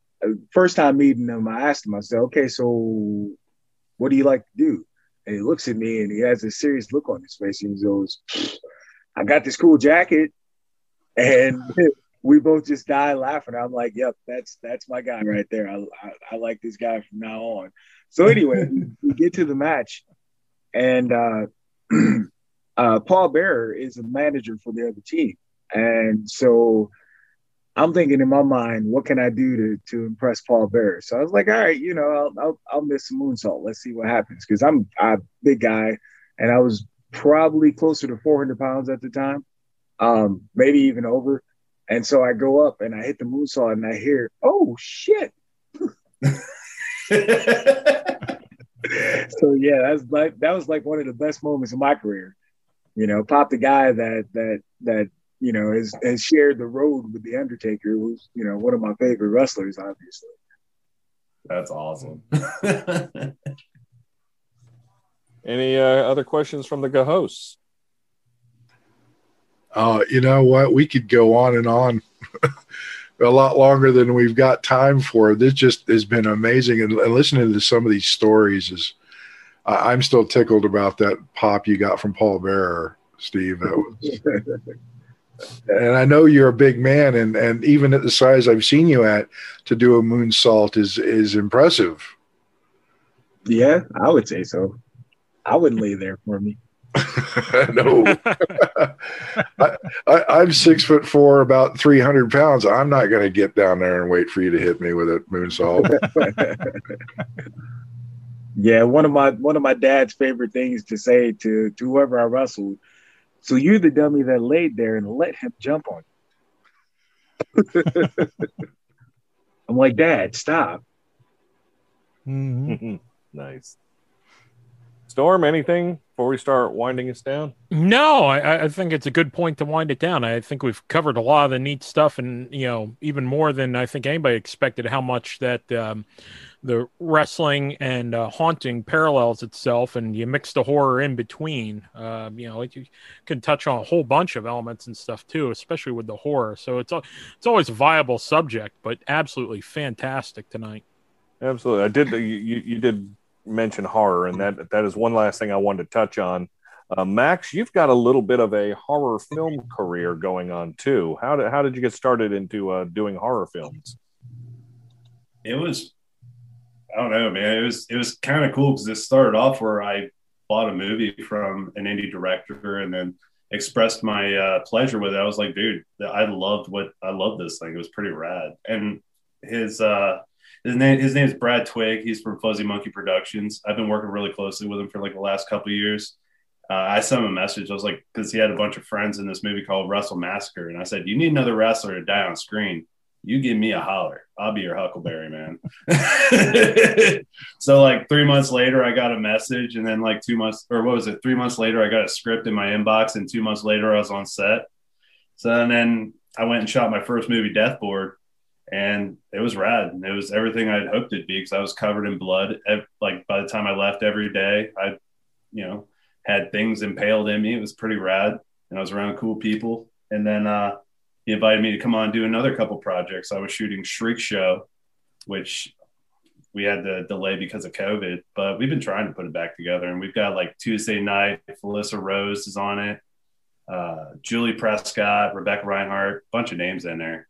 [SPEAKER 6] first time meeting him, I asked him, I said, "Okay, so what do you like to do?" And he looks at me, and he has a serious look on his face. And he goes, "I got this cool jacket." And we both just die laughing. I'm like, "Yep, that's that's my guy right there. I I, I like this guy from now on." So anyway, we get to the match, and uh, uh, Paul Bearer is a manager for the other team, and so I'm thinking in my mind, what can I do to to impress Paul Bearer? So I was like, all right, you know, I'll I'll, I'll miss some moonsault. Let's see what happens because I'm a big guy, and I was probably closer to 400 pounds at the time, um, maybe even over. And so I go up and I hit the moonsault and I hear, oh shit. so yeah, that's like that was like one of the best moments of my career. You know, pop the guy that that that you know has has shared the road with the Undertaker, who's you know one of my favorite wrestlers, obviously.
[SPEAKER 19] That's awesome.
[SPEAKER 1] Any uh, other questions from the hosts?
[SPEAKER 10] Uh, you know what? We could go on and on a lot longer than we've got time for. This just has been amazing, and, and listening to some of these stories is. I, I'm still tickled about that pop you got from Paul Bearer, Steve. And I know you're a big man, and and even at the size I've seen you at, to do a moonsault is is impressive.
[SPEAKER 6] Yeah, I would say so. I wouldn't lay there for me.
[SPEAKER 10] no, I, I, I'm six foot four, about three hundred pounds. I'm not going to get down there and wait for you to hit me with a moonsault.
[SPEAKER 6] Yeah, one of my one of my dad's favorite things to say to, to whoever I wrestled. So you're the dummy that laid there and let him jump on you. I'm like, Dad, stop. Mm-hmm.
[SPEAKER 1] nice. Storm, anything before we start winding us down?
[SPEAKER 11] No, I, I think it's a good point to wind it down. I think we've covered a lot of the neat stuff, and you know, even more than I think anybody expected. How much that um, the wrestling and uh, haunting parallels itself, and you mix the horror in between. Um, you know, you can touch on a whole bunch of elements and stuff too, especially with the horror. So it's it's always a viable subject, but absolutely fantastic tonight.
[SPEAKER 1] Absolutely, I did. You you did mention horror, and that that is one last thing I wanted to touch on. Uh, Max, you've got a little bit of a horror film career going on too. How did how did you get started into uh, doing horror films?
[SPEAKER 19] It was, I don't know, man. It was it was kind of cool because it started off where I bought a movie from an indie director and then expressed my uh, pleasure with it. I was like, dude, I loved what I love this thing. It was pretty rad. And his uh, his name his name is Brad Twig. He's from Fuzzy Monkey Productions. I've been working really closely with him for like the last couple years. Uh, I sent him a message. I was like, because he had a bunch of friends in this movie called Wrestle Massacre, and I said, "You need another wrestler to die on screen. You give me a holler. I'll be your Huckleberry man." so like three months later, I got a message, and then like two months or what was it? Three months later, I got a script in my inbox, and two months later, I was on set. So and then I went and shot my first movie, Deathboard, and it was rad. It was everything I'd hoped it'd be because I was covered in blood. Like by the time I left every day, I, you know, had things impaled in me. It was pretty rad, and I was around cool people. And then uh, he invited me to come on and do another couple projects. I was shooting Shriek Show, which we had to delay because of COVID, but we've been trying to put it back together. And we've got like Tuesday night, Felissa Rose is on it, uh, Julie Prescott, Rebecca Reinhart, bunch of names in there.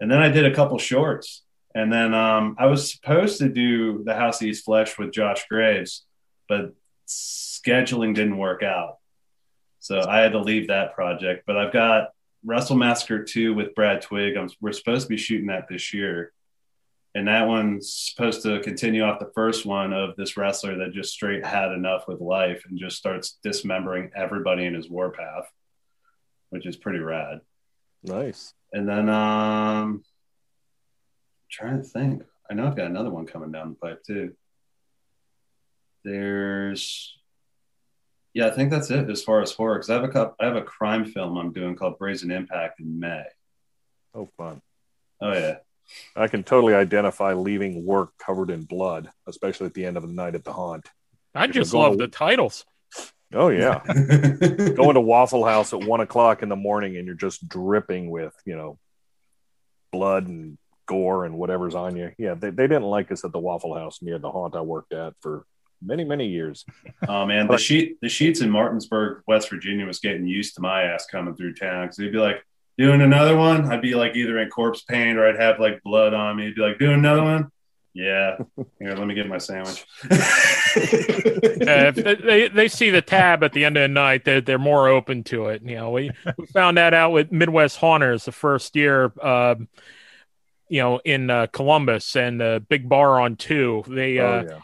[SPEAKER 19] And then I did a couple shorts. And then um, I was supposed to do The House Eats Flesh with Josh Graves, but scheduling didn't work out. So I had to leave that project. But I've got Wrestle Massacre 2 with Brad Twig. I'm, we're supposed to be shooting that this year. And that one's supposed to continue off the first one of this wrestler that just straight had enough with life and just starts dismembering everybody in his warpath, which is pretty rad.
[SPEAKER 1] Nice.
[SPEAKER 19] And then um I'm trying to think. I know I've got another one coming down the pipe too. There's yeah, I think that's it as far as horror. Because I have a cup, I have a crime film I'm doing called Brazen Impact in May.
[SPEAKER 1] Oh, fun!
[SPEAKER 19] Oh yeah,
[SPEAKER 1] I can totally identify leaving work covered in blood, especially at the end of the night at the haunt.
[SPEAKER 11] I
[SPEAKER 1] If
[SPEAKER 11] just love
[SPEAKER 1] to-
[SPEAKER 11] the titles.
[SPEAKER 1] Oh yeah, going to Waffle House at one o'clock in the morning and you're just dripping with you know blood and gore and whatever's on you. Yeah, they, they didn't like us at the Waffle House near the haunt I worked at for many many years.
[SPEAKER 19] Oh man, the sheet the Sheetz in Martinsburg, West Virginia was getting used to my ass coming through town because they'd be like, doing another one. I'd be like either in corpse paint or I'd have like blood on me. He'd be like, doing another one. Yeah. Here, let me get my sandwich.
[SPEAKER 11] Uh, if they- they they see the tab at the end of the night, they're they're more open to it. You know, we, we found that out with Midwest Haunters the first year. Um, you know, in uh, Columbus and the big bar on two. They, uh,
[SPEAKER 1] Oh, yeah.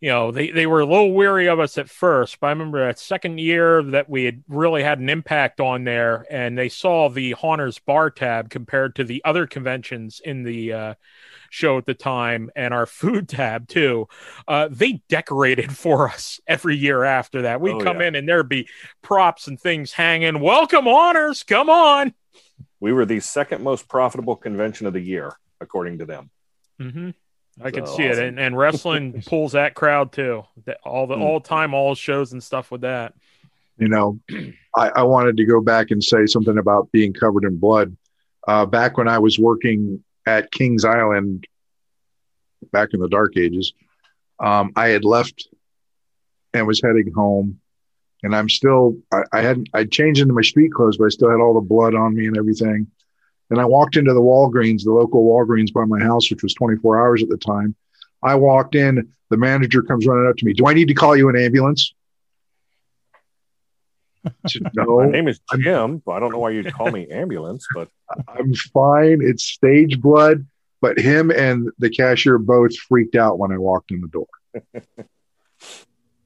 [SPEAKER 11] you know, they they were a little weary of us at first, but I remember that second year that we had really had an impact on there, and they saw the Haunters bar tab compared to the other conventions in the uh, show at the time, and our food tab too. Uh, they decorated for us every year after that. We'd
[SPEAKER 1] Oh,
[SPEAKER 11] come
[SPEAKER 1] yeah.
[SPEAKER 11] in and there'd be props and things hanging. Welcome, honors, come on.
[SPEAKER 1] We were the second most profitable convention of the year, according to them.
[SPEAKER 11] Mm-hmm. I can
[SPEAKER 1] So
[SPEAKER 11] see it, and, and wrestling pulls that crowd too. That- All the
[SPEAKER 1] Hmm.
[SPEAKER 11] all time, all shows and stuff with that.
[SPEAKER 10] You know, I, I wanted to go back and say something about being covered in blood. Uh, back when I was working at Kings Island, back in the dark ages, um, I had left and was heading home. And I'm still, I, I hadn't, I changed into my street clothes, but I still had all the blood on me and everything. And I walked into the Walgreens, the local Walgreens by my house, which was 24 hours at the time. I walked in, the manager comes running up to me. Do I need to call you an ambulance? I said, no,
[SPEAKER 1] My name is Jim. but I don't know why you'd call me ambulance, but
[SPEAKER 10] I'm fine. It's stage blood. But him and the cashier both freaked out when I walked in the door.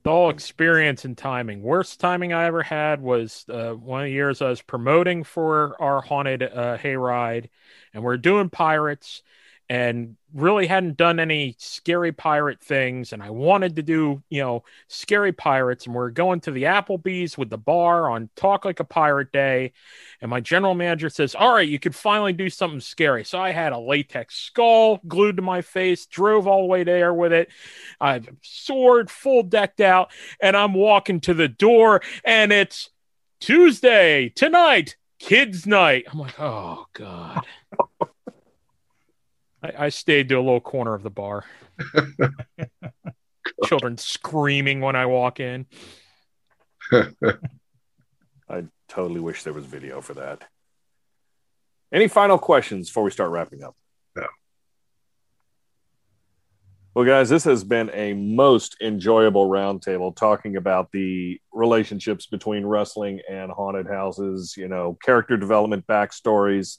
[SPEAKER 11] It's all experience and timing. Worst timing I ever had was uh, one of the years I was promoting for our haunted uh, hayride, and we're doing pirates, and really hadn't done any scary pirate things, and I wanted to do you know scary pirates, and we're going to the Applebee's with the bar on Talk Like a Pirate Day, and my general manager says, "All right, you could finally do something scary." So I had a latex skull glued to my face, drove all the way there with it. I sword full decked out, and I'm walking to the door, and it's Tuesday tonight, kids' night. I'm like, oh god. I, I stayed to a little corner of the bar. Children screaming when I walk in.
[SPEAKER 1] I totally wish there was video for that. Any final questions before we start wrapping up?
[SPEAKER 10] No.
[SPEAKER 1] Well, guys, this has been a most enjoyable roundtable talking about the relationships between wrestling and haunted houses, you know, character development, backstories,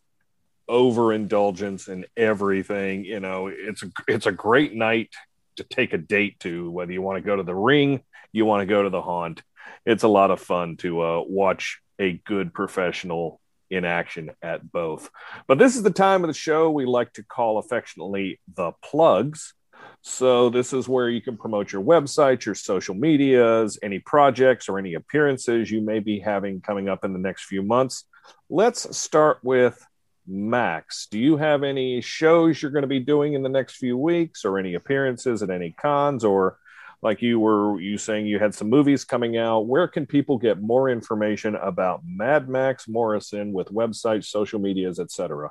[SPEAKER 1] overindulgence, and everything. You know, it's a, it's a great night to take a date to, whether you want to go to the ring, you want to go to the haunt. It's a lot of fun to uh, watch a good professional in action at both. But this is the time of the show we like to call affectionately the plugs. So, this is where you can promote your website, your social medias, any projects or any appearances you may be having coming up in the next few months. Let's start with Max. Do you have any shows you're going to be doing in the next few weeks or any appearances at any cons or like you were you saying you had some movies coming out where can people get more information about mad max morrison with websites social medias etc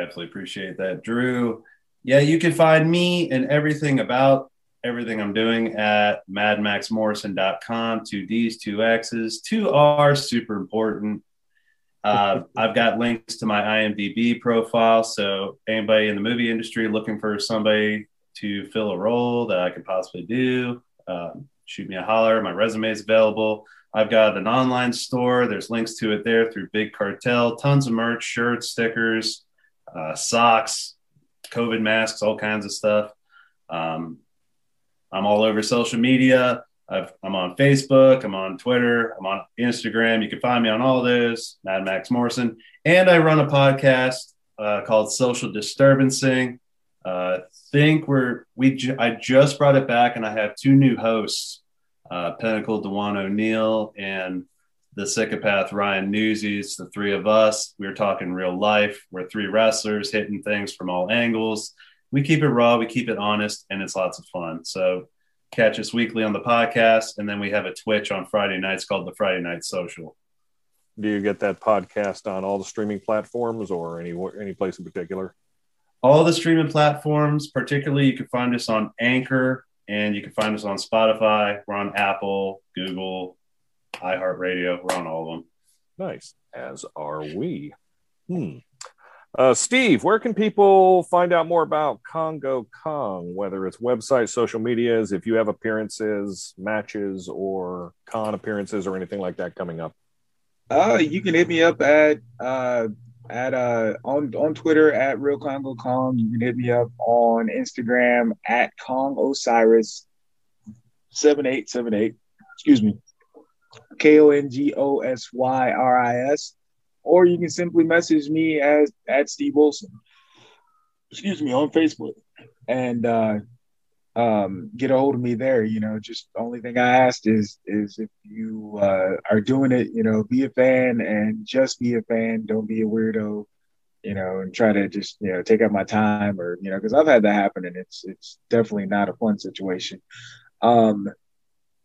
[SPEAKER 19] Definitely appreciate that, Drew. Yeah, you can find me and everything about everything I'm doing at madmaxmorrison.com. Two D's, two X's, two R's, super important. Uh, I've got links to my IMDb profile. So, anybody in the movie industry looking for somebody to fill a role that I could possibly do, um, shoot me a holler. My resume is available. I've got an online store. There's links to it there through Big Cartel. Tons of merch, shirts, stickers, uh, socks, COVID masks, all kinds of stuff. Um, I'm all over social media. I've, I'm on Facebook. I'm on Twitter. I'm on Instagram. You can find me on all those. Mad Max Morrison, and I run a podcast uh, called Social Disturbancing. Uh, think we're we ju- I just brought it back, and I have two new hosts, uh, Pinnacle Dewan O'Neill and the psychopath Ryan Newsies. The three of us. We're talking real life. We're three wrestlers hitting things from all angles. We keep it raw. We keep it honest, and it's lots of fun. So catch us weekly on the podcast, and then we have a Twitch on Friday nights called the Friday Night Social.
[SPEAKER 1] do you get that podcast on all the streaming platforms or any any place in particular
[SPEAKER 19] all the streaming platforms, particularly you can find us on Anchor and you can find us on Spotify. We're on Apple, Google, iHeartRadio. We're on all of them.
[SPEAKER 1] nice as are we hmm uh, Steve, where can people find out more about Kongo Kong, whether it's website, social medias, if you have appearances, matches, or con appearances, or anything like that coming up?
[SPEAKER 6] Uh, you can hit me up at uh at uh on on Twitter at Real Congo Kong. You can hit me up on Instagram at Kong Osiris seven eight seven eight. Excuse me, K O N G O S Y R I S. Or you can simply message me as at Steve Wilson. Excuse me on Facebook and uh um get a hold of me there you know just the only thing i asked is is if you uh are doing it you know be a fan and just be a fan don't be a weirdo you know, and try to just you know take up my time or you know because I've had that happen and it's it's definitely not a fun situation. Um,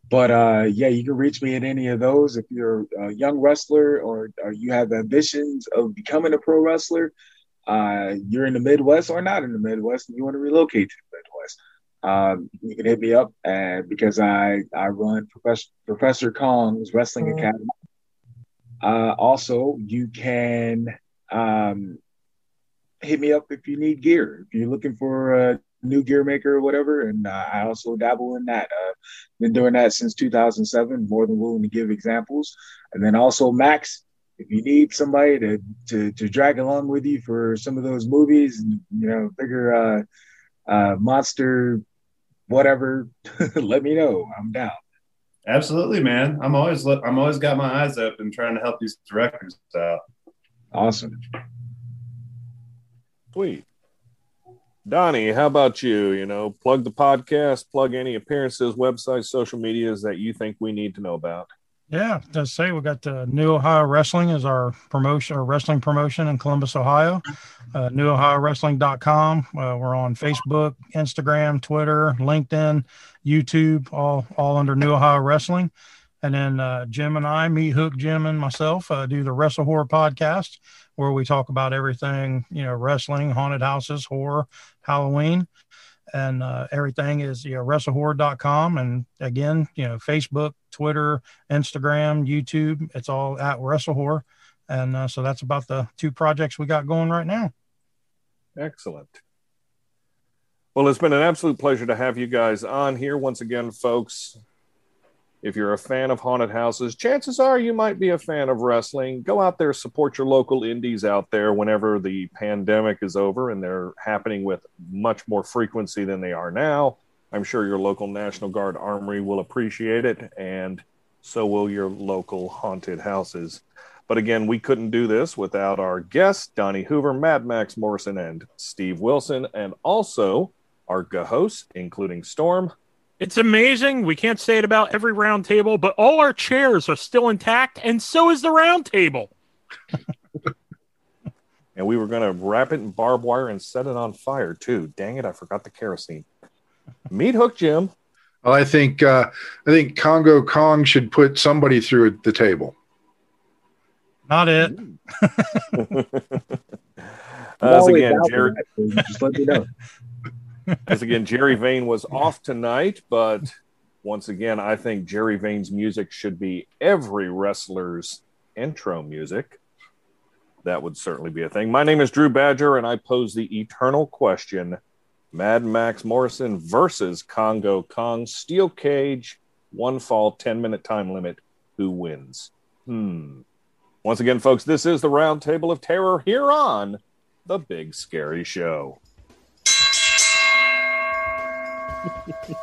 [SPEAKER 6] but uh, yeah, you can reach me at any of those if you're a young wrestler or, or you have ambitions of becoming a pro wrestler. Uh, you're in the Midwest or not in the Midwest, and you want to relocate to the Midwest. Um, you can hit me up, and because I I run Professor Professor Kong's Wrestling
[SPEAKER 9] Mm-hmm.
[SPEAKER 6] Academy. Uh, also, you can um, hit me up if you need gear. If you're looking for a new gear maker or whatever, and uh, I also dabble in that. Uh, been doing that since 2007. More than willing to give examples. And then also Max, if you need somebody to to, to drag along with you for some of those movies, and you know, bigger uh, uh, monster, whatever, let me know. I'm down.
[SPEAKER 19] Absolutely, man. I'm always look, I'm always got my eyes open trying to help these directors out.
[SPEAKER 6] Awesome.
[SPEAKER 1] Sweet. Donnie, how about you? You know, plug the podcast, plug any appearances, websites, social medias that you think we need to know about.
[SPEAKER 3] Yeah, to say we got the New Ohio Wrestling as our promotion or wrestling promotion in Columbus, Ohio. Uh, NewOhioWrestling.com. Uh, we're on Facebook, Instagram, Twitter, LinkedIn, YouTube, all all under New Ohio Wrestling. And then uh, Jim and I, me, Hook, Jim, and myself uh, do the Wrestle Horror podcast, where we talk about everything, you know, wrestling, haunted houses, horror, Halloween and uh, everything is you know wrestlehorror.com and again you know facebook twitter instagram youtube it's all at wrestlehorror and uh, so that's about the two projects we got going right now
[SPEAKER 1] Excellent. Well, it's been an absolute pleasure to have you guys on here once again, folks. If you're a fan of haunted houses, chances are you might be a fan of wrestling. Go out there, support your local indies out there whenever the pandemic is over and they're happening with much more frequency than they are now. I'm sure your local National Guard Armory will appreciate it, and so will your local haunted houses. But again, we couldn't do this without our guests, Donnie Hoover, Mad Max Morrison, and Steve Wilson, and also our hosts, including Storm.
[SPEAKER 11] It's amazing. We can't say it about every round table, but all our chairs are still intact, and so is the round table.
[SPEAKER 1] And we were going to wrap it in barbed wire and set it on fire, too. Dang it, I forgot the kerosene. Meat Hook Jim.
[SPEAKER 10] Well, I think uh, I think Kongo Kong should put somebody through the table.
[SPEAKER 3] not it
[SPEAKER 1] As again,
[SPEAKER 6] down for
[SPEAKER 1] Jerry,
[SPEAKER 6] that, so just let me know.
[SPEAKER 1] As again, Jerry Vane was off tonight, but once again, I think Jerry Vane's music should be every wrestler's intro music. That would certainly be a thing. My name is Drew Badger, and I pose the eternal question Mad Max Morrison versus Kongo Kong, Steel Cage, one fall, 10 minute time limit. Who wins? Hmm. Once again, folks, this is the Round Table of Terror here on The Big Scary Show.
[SPEAKER 17] Memphis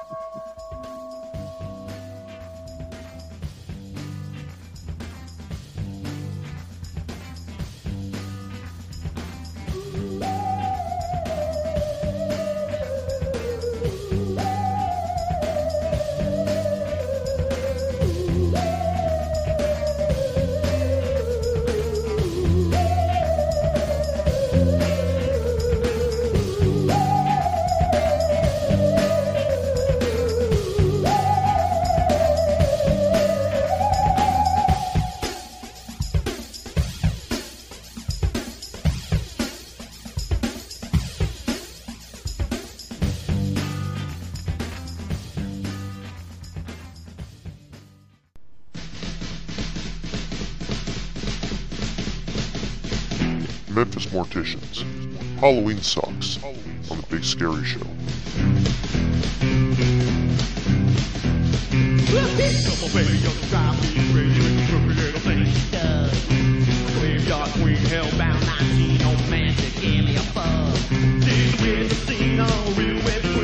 [SPEAKER 17] Morticians. Halloween sucks on the Big Scary Show.
[SPEAKER 9] Me hellbound 19, on magic, alien bug. She's with the scene, oh, real web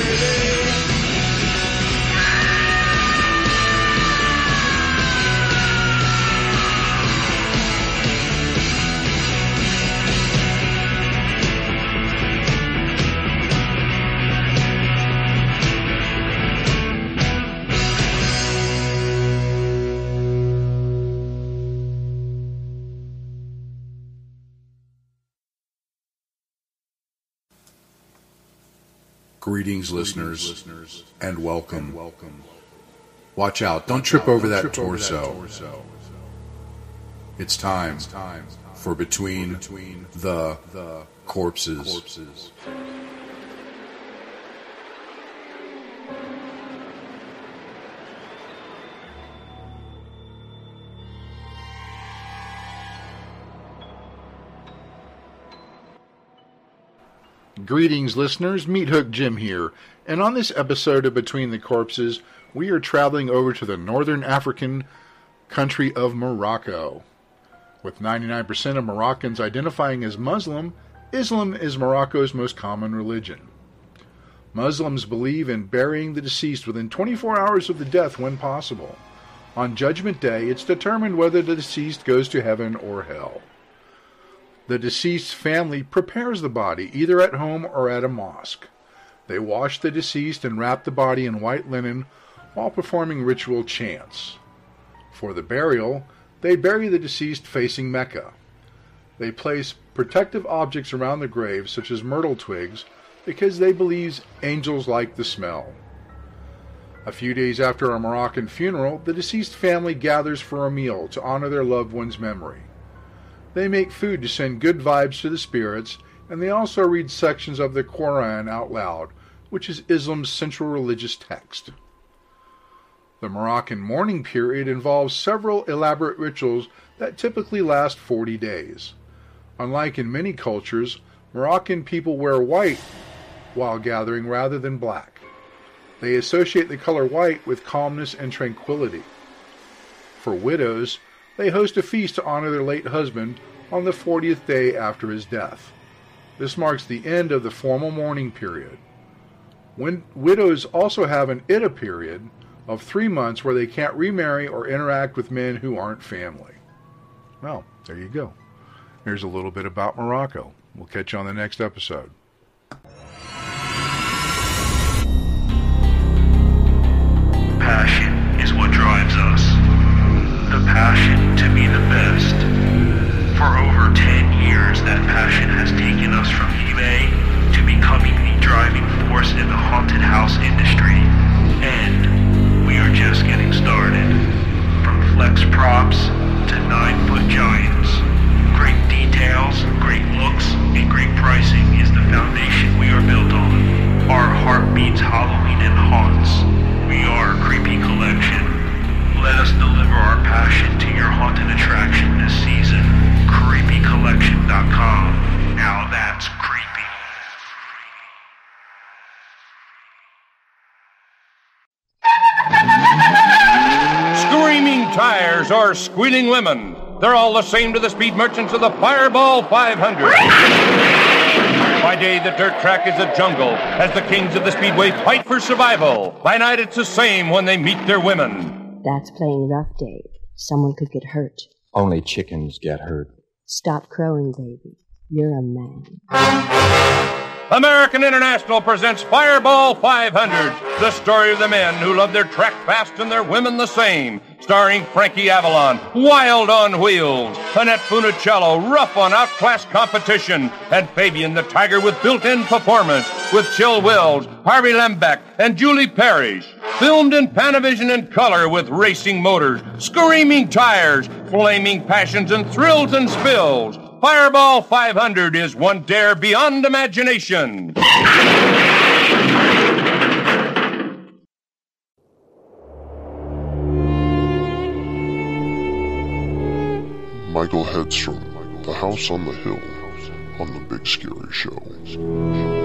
[SPEAKER 9] Yeah.
[SPEAKER 23] Greetings, listeners, and welcome. welcome Watch out, don't trip over that torso. It's time for Between the Corpses.
[SPEAKER 10] Greetings, listeners. Meat Hook Jim here, and on this episode of Between the Corpses, we are traveling over to the northern African country of Morocco. With 99% of Moroccans identifying as Muslim, Islam is Morocco's most common religion. Muslims believe in burying the deceased within 24 hours of the death when possible. On Judgment Day, it's determined whether the deceased goes to heaven or hell. The deceased's family prepares the body either at home or at a mosque. They wash the deceased and wrap the body in white linen while performing ritual chants. For the burial, they bury the deceased facing Mecca. They place protective objects around the grave, such as myrtle twigs, because they believe angels like the smell. A few days after a Moroccan funeral, the deceased family gathers for a meal to honor their loved one's memory. They make food to send good vibes to the spirits, and they also read sections of the Quran out loud, which is Islam's central religious text. The Moroccan mourning period involves several elaborate rituals that typically last 40 days. Unlike in many cultures, Moroccan people wear white while gathering rather than black. They associate the color white with calmness and tranquility. For widows, they host a feast to honor their late husband on the 40th day after his death. This marks the end of the formal mourning period. When widows also have an Iddah period of three months where they can't remarry or interact with men who aren't family. Well, there you go. Here's a little bit about Morocco. We'll catch you on the next episode.
[SPEAKER 21] Passion is what drives passion to be the best. For over 10 years, that passion has taken us from eBay to becoming the driving force in the haunted house industry. And we are just getting started. From flex props to 9-foot giants. Great details, great looks, and great pricing is the foundation we are built on. Our heart beats hollow passion to your haunted attraction this season. CreepyCollection.com. Now that's creepy.
[SPEAKER 24] Screaming tires or squealing women. They're all the same to the speed merchants of the Fireball 500. By day, the dirt track is a jungle as the kings of the speedway fight for survival. By night, it's the same when they meet their women.
[SPEAKER 25] That's playing rough, Dave. Someone could get hurt.
[SPEAKER 26] Only chickens get hurt.
[SPEAKER 25] Stop crowing, baby. You're a man.
[SPEAKER 24] American International presents Fireball 500, the story of the men who love their track fast and their women the same. Starring Frankie Avalon, wild on wheels, Annette Funicello, rough on outclassed competition, and Fabian the Tiger with built-in performance, with Chill Wills, Harvey Lembeck, and Julie Parrish. Filmed in Panavision and color with racing motors, screaming tires, flaming passions, and thrills and spills. Fireball 500 is one dare beyond imagination.
[SPEAKER 17] Michael Hedstrom, The House on the Hill, on The Big Scary Show.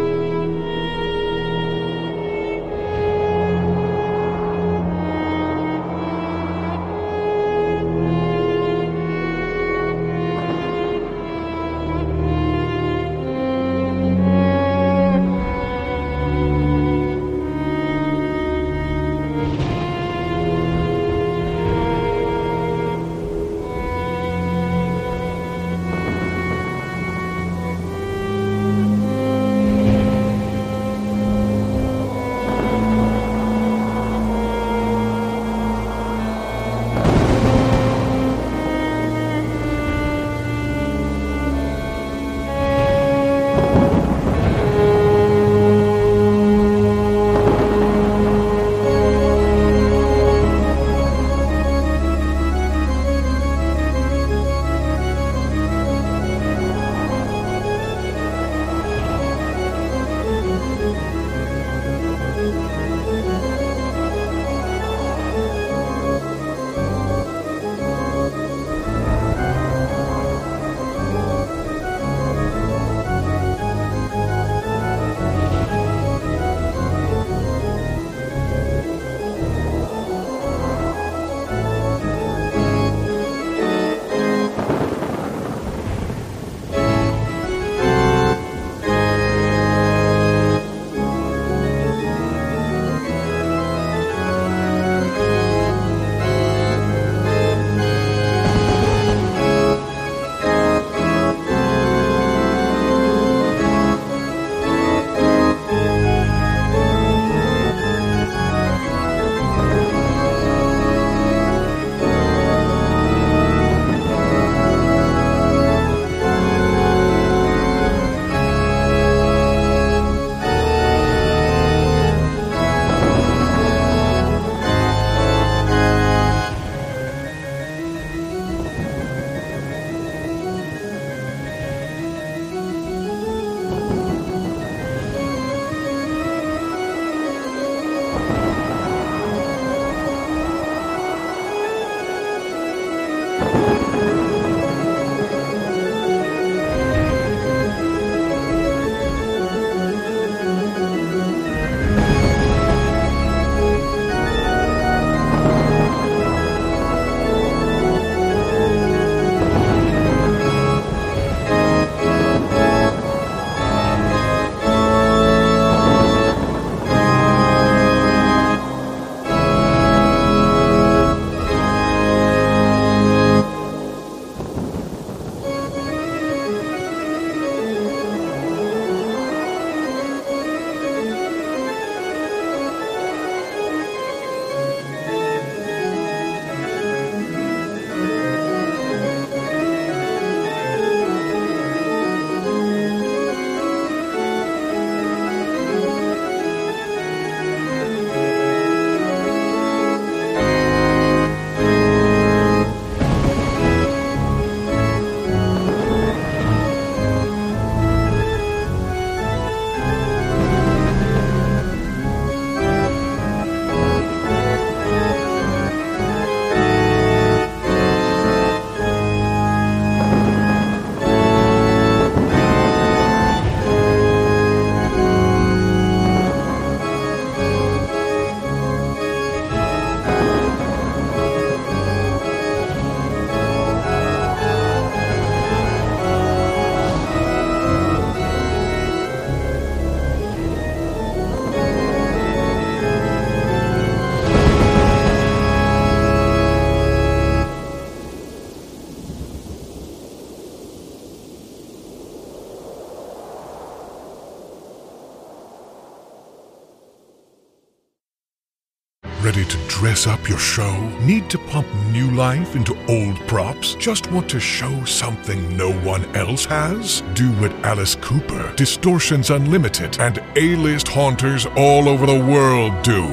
[SPEAKER 20] Up your show? Need to pump new life into old props? Just want to show something no one else has? Do what Alice Cooper, Distortions Unlimited, and A-list haunters all over the world do.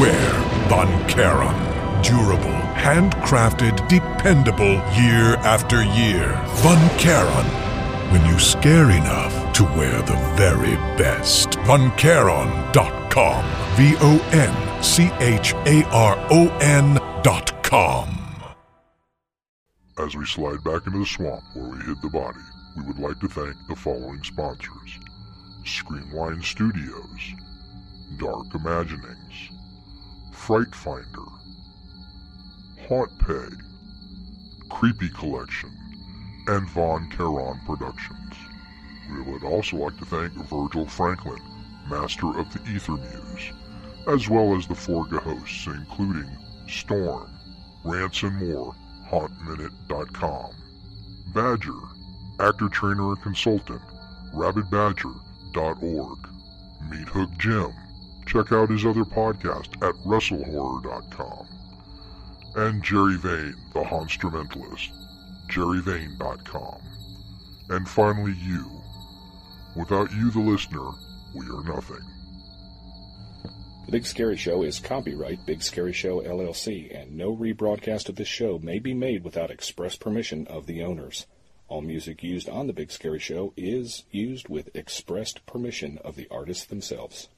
[SPEAKER 20] Wear Von Charon. Durable, handcrafted, dependable year after year. Von Charon. When you scare enough to wear the very best. VonCharon.com. V O N C H A R O N dot com.
[SPEAKER 17] As we slide back into the swamp where we hid the body, we would like to thank the following sponsors Screamline Studios, Dark Imaginings, Fright Finder, Haunt Pay, Creepy Collection, and Von Charon Productions. We would also like to thank Virgil Franklin, master of the Ether Muse, as well as the Forga hosts, including Storm, Rants and More, HauntMinute.com, Badger, actor, trainer, and consultant, RabbitBadger.org, Meathook Jim. Check out his other podcast at WrestleHorror.com, and Jerry Vane, the Honstrumentalist, JerryVane.com, and finally you. Without you, the listener, we are nothing.
[SPEAKER 1] The Big Scary Show is copyright Big Scary Show LLC, and no rebroadcast of this show may be made without express permission of the owners. All music used on The Big Scary Show is used with expressed permission of the artists themselves.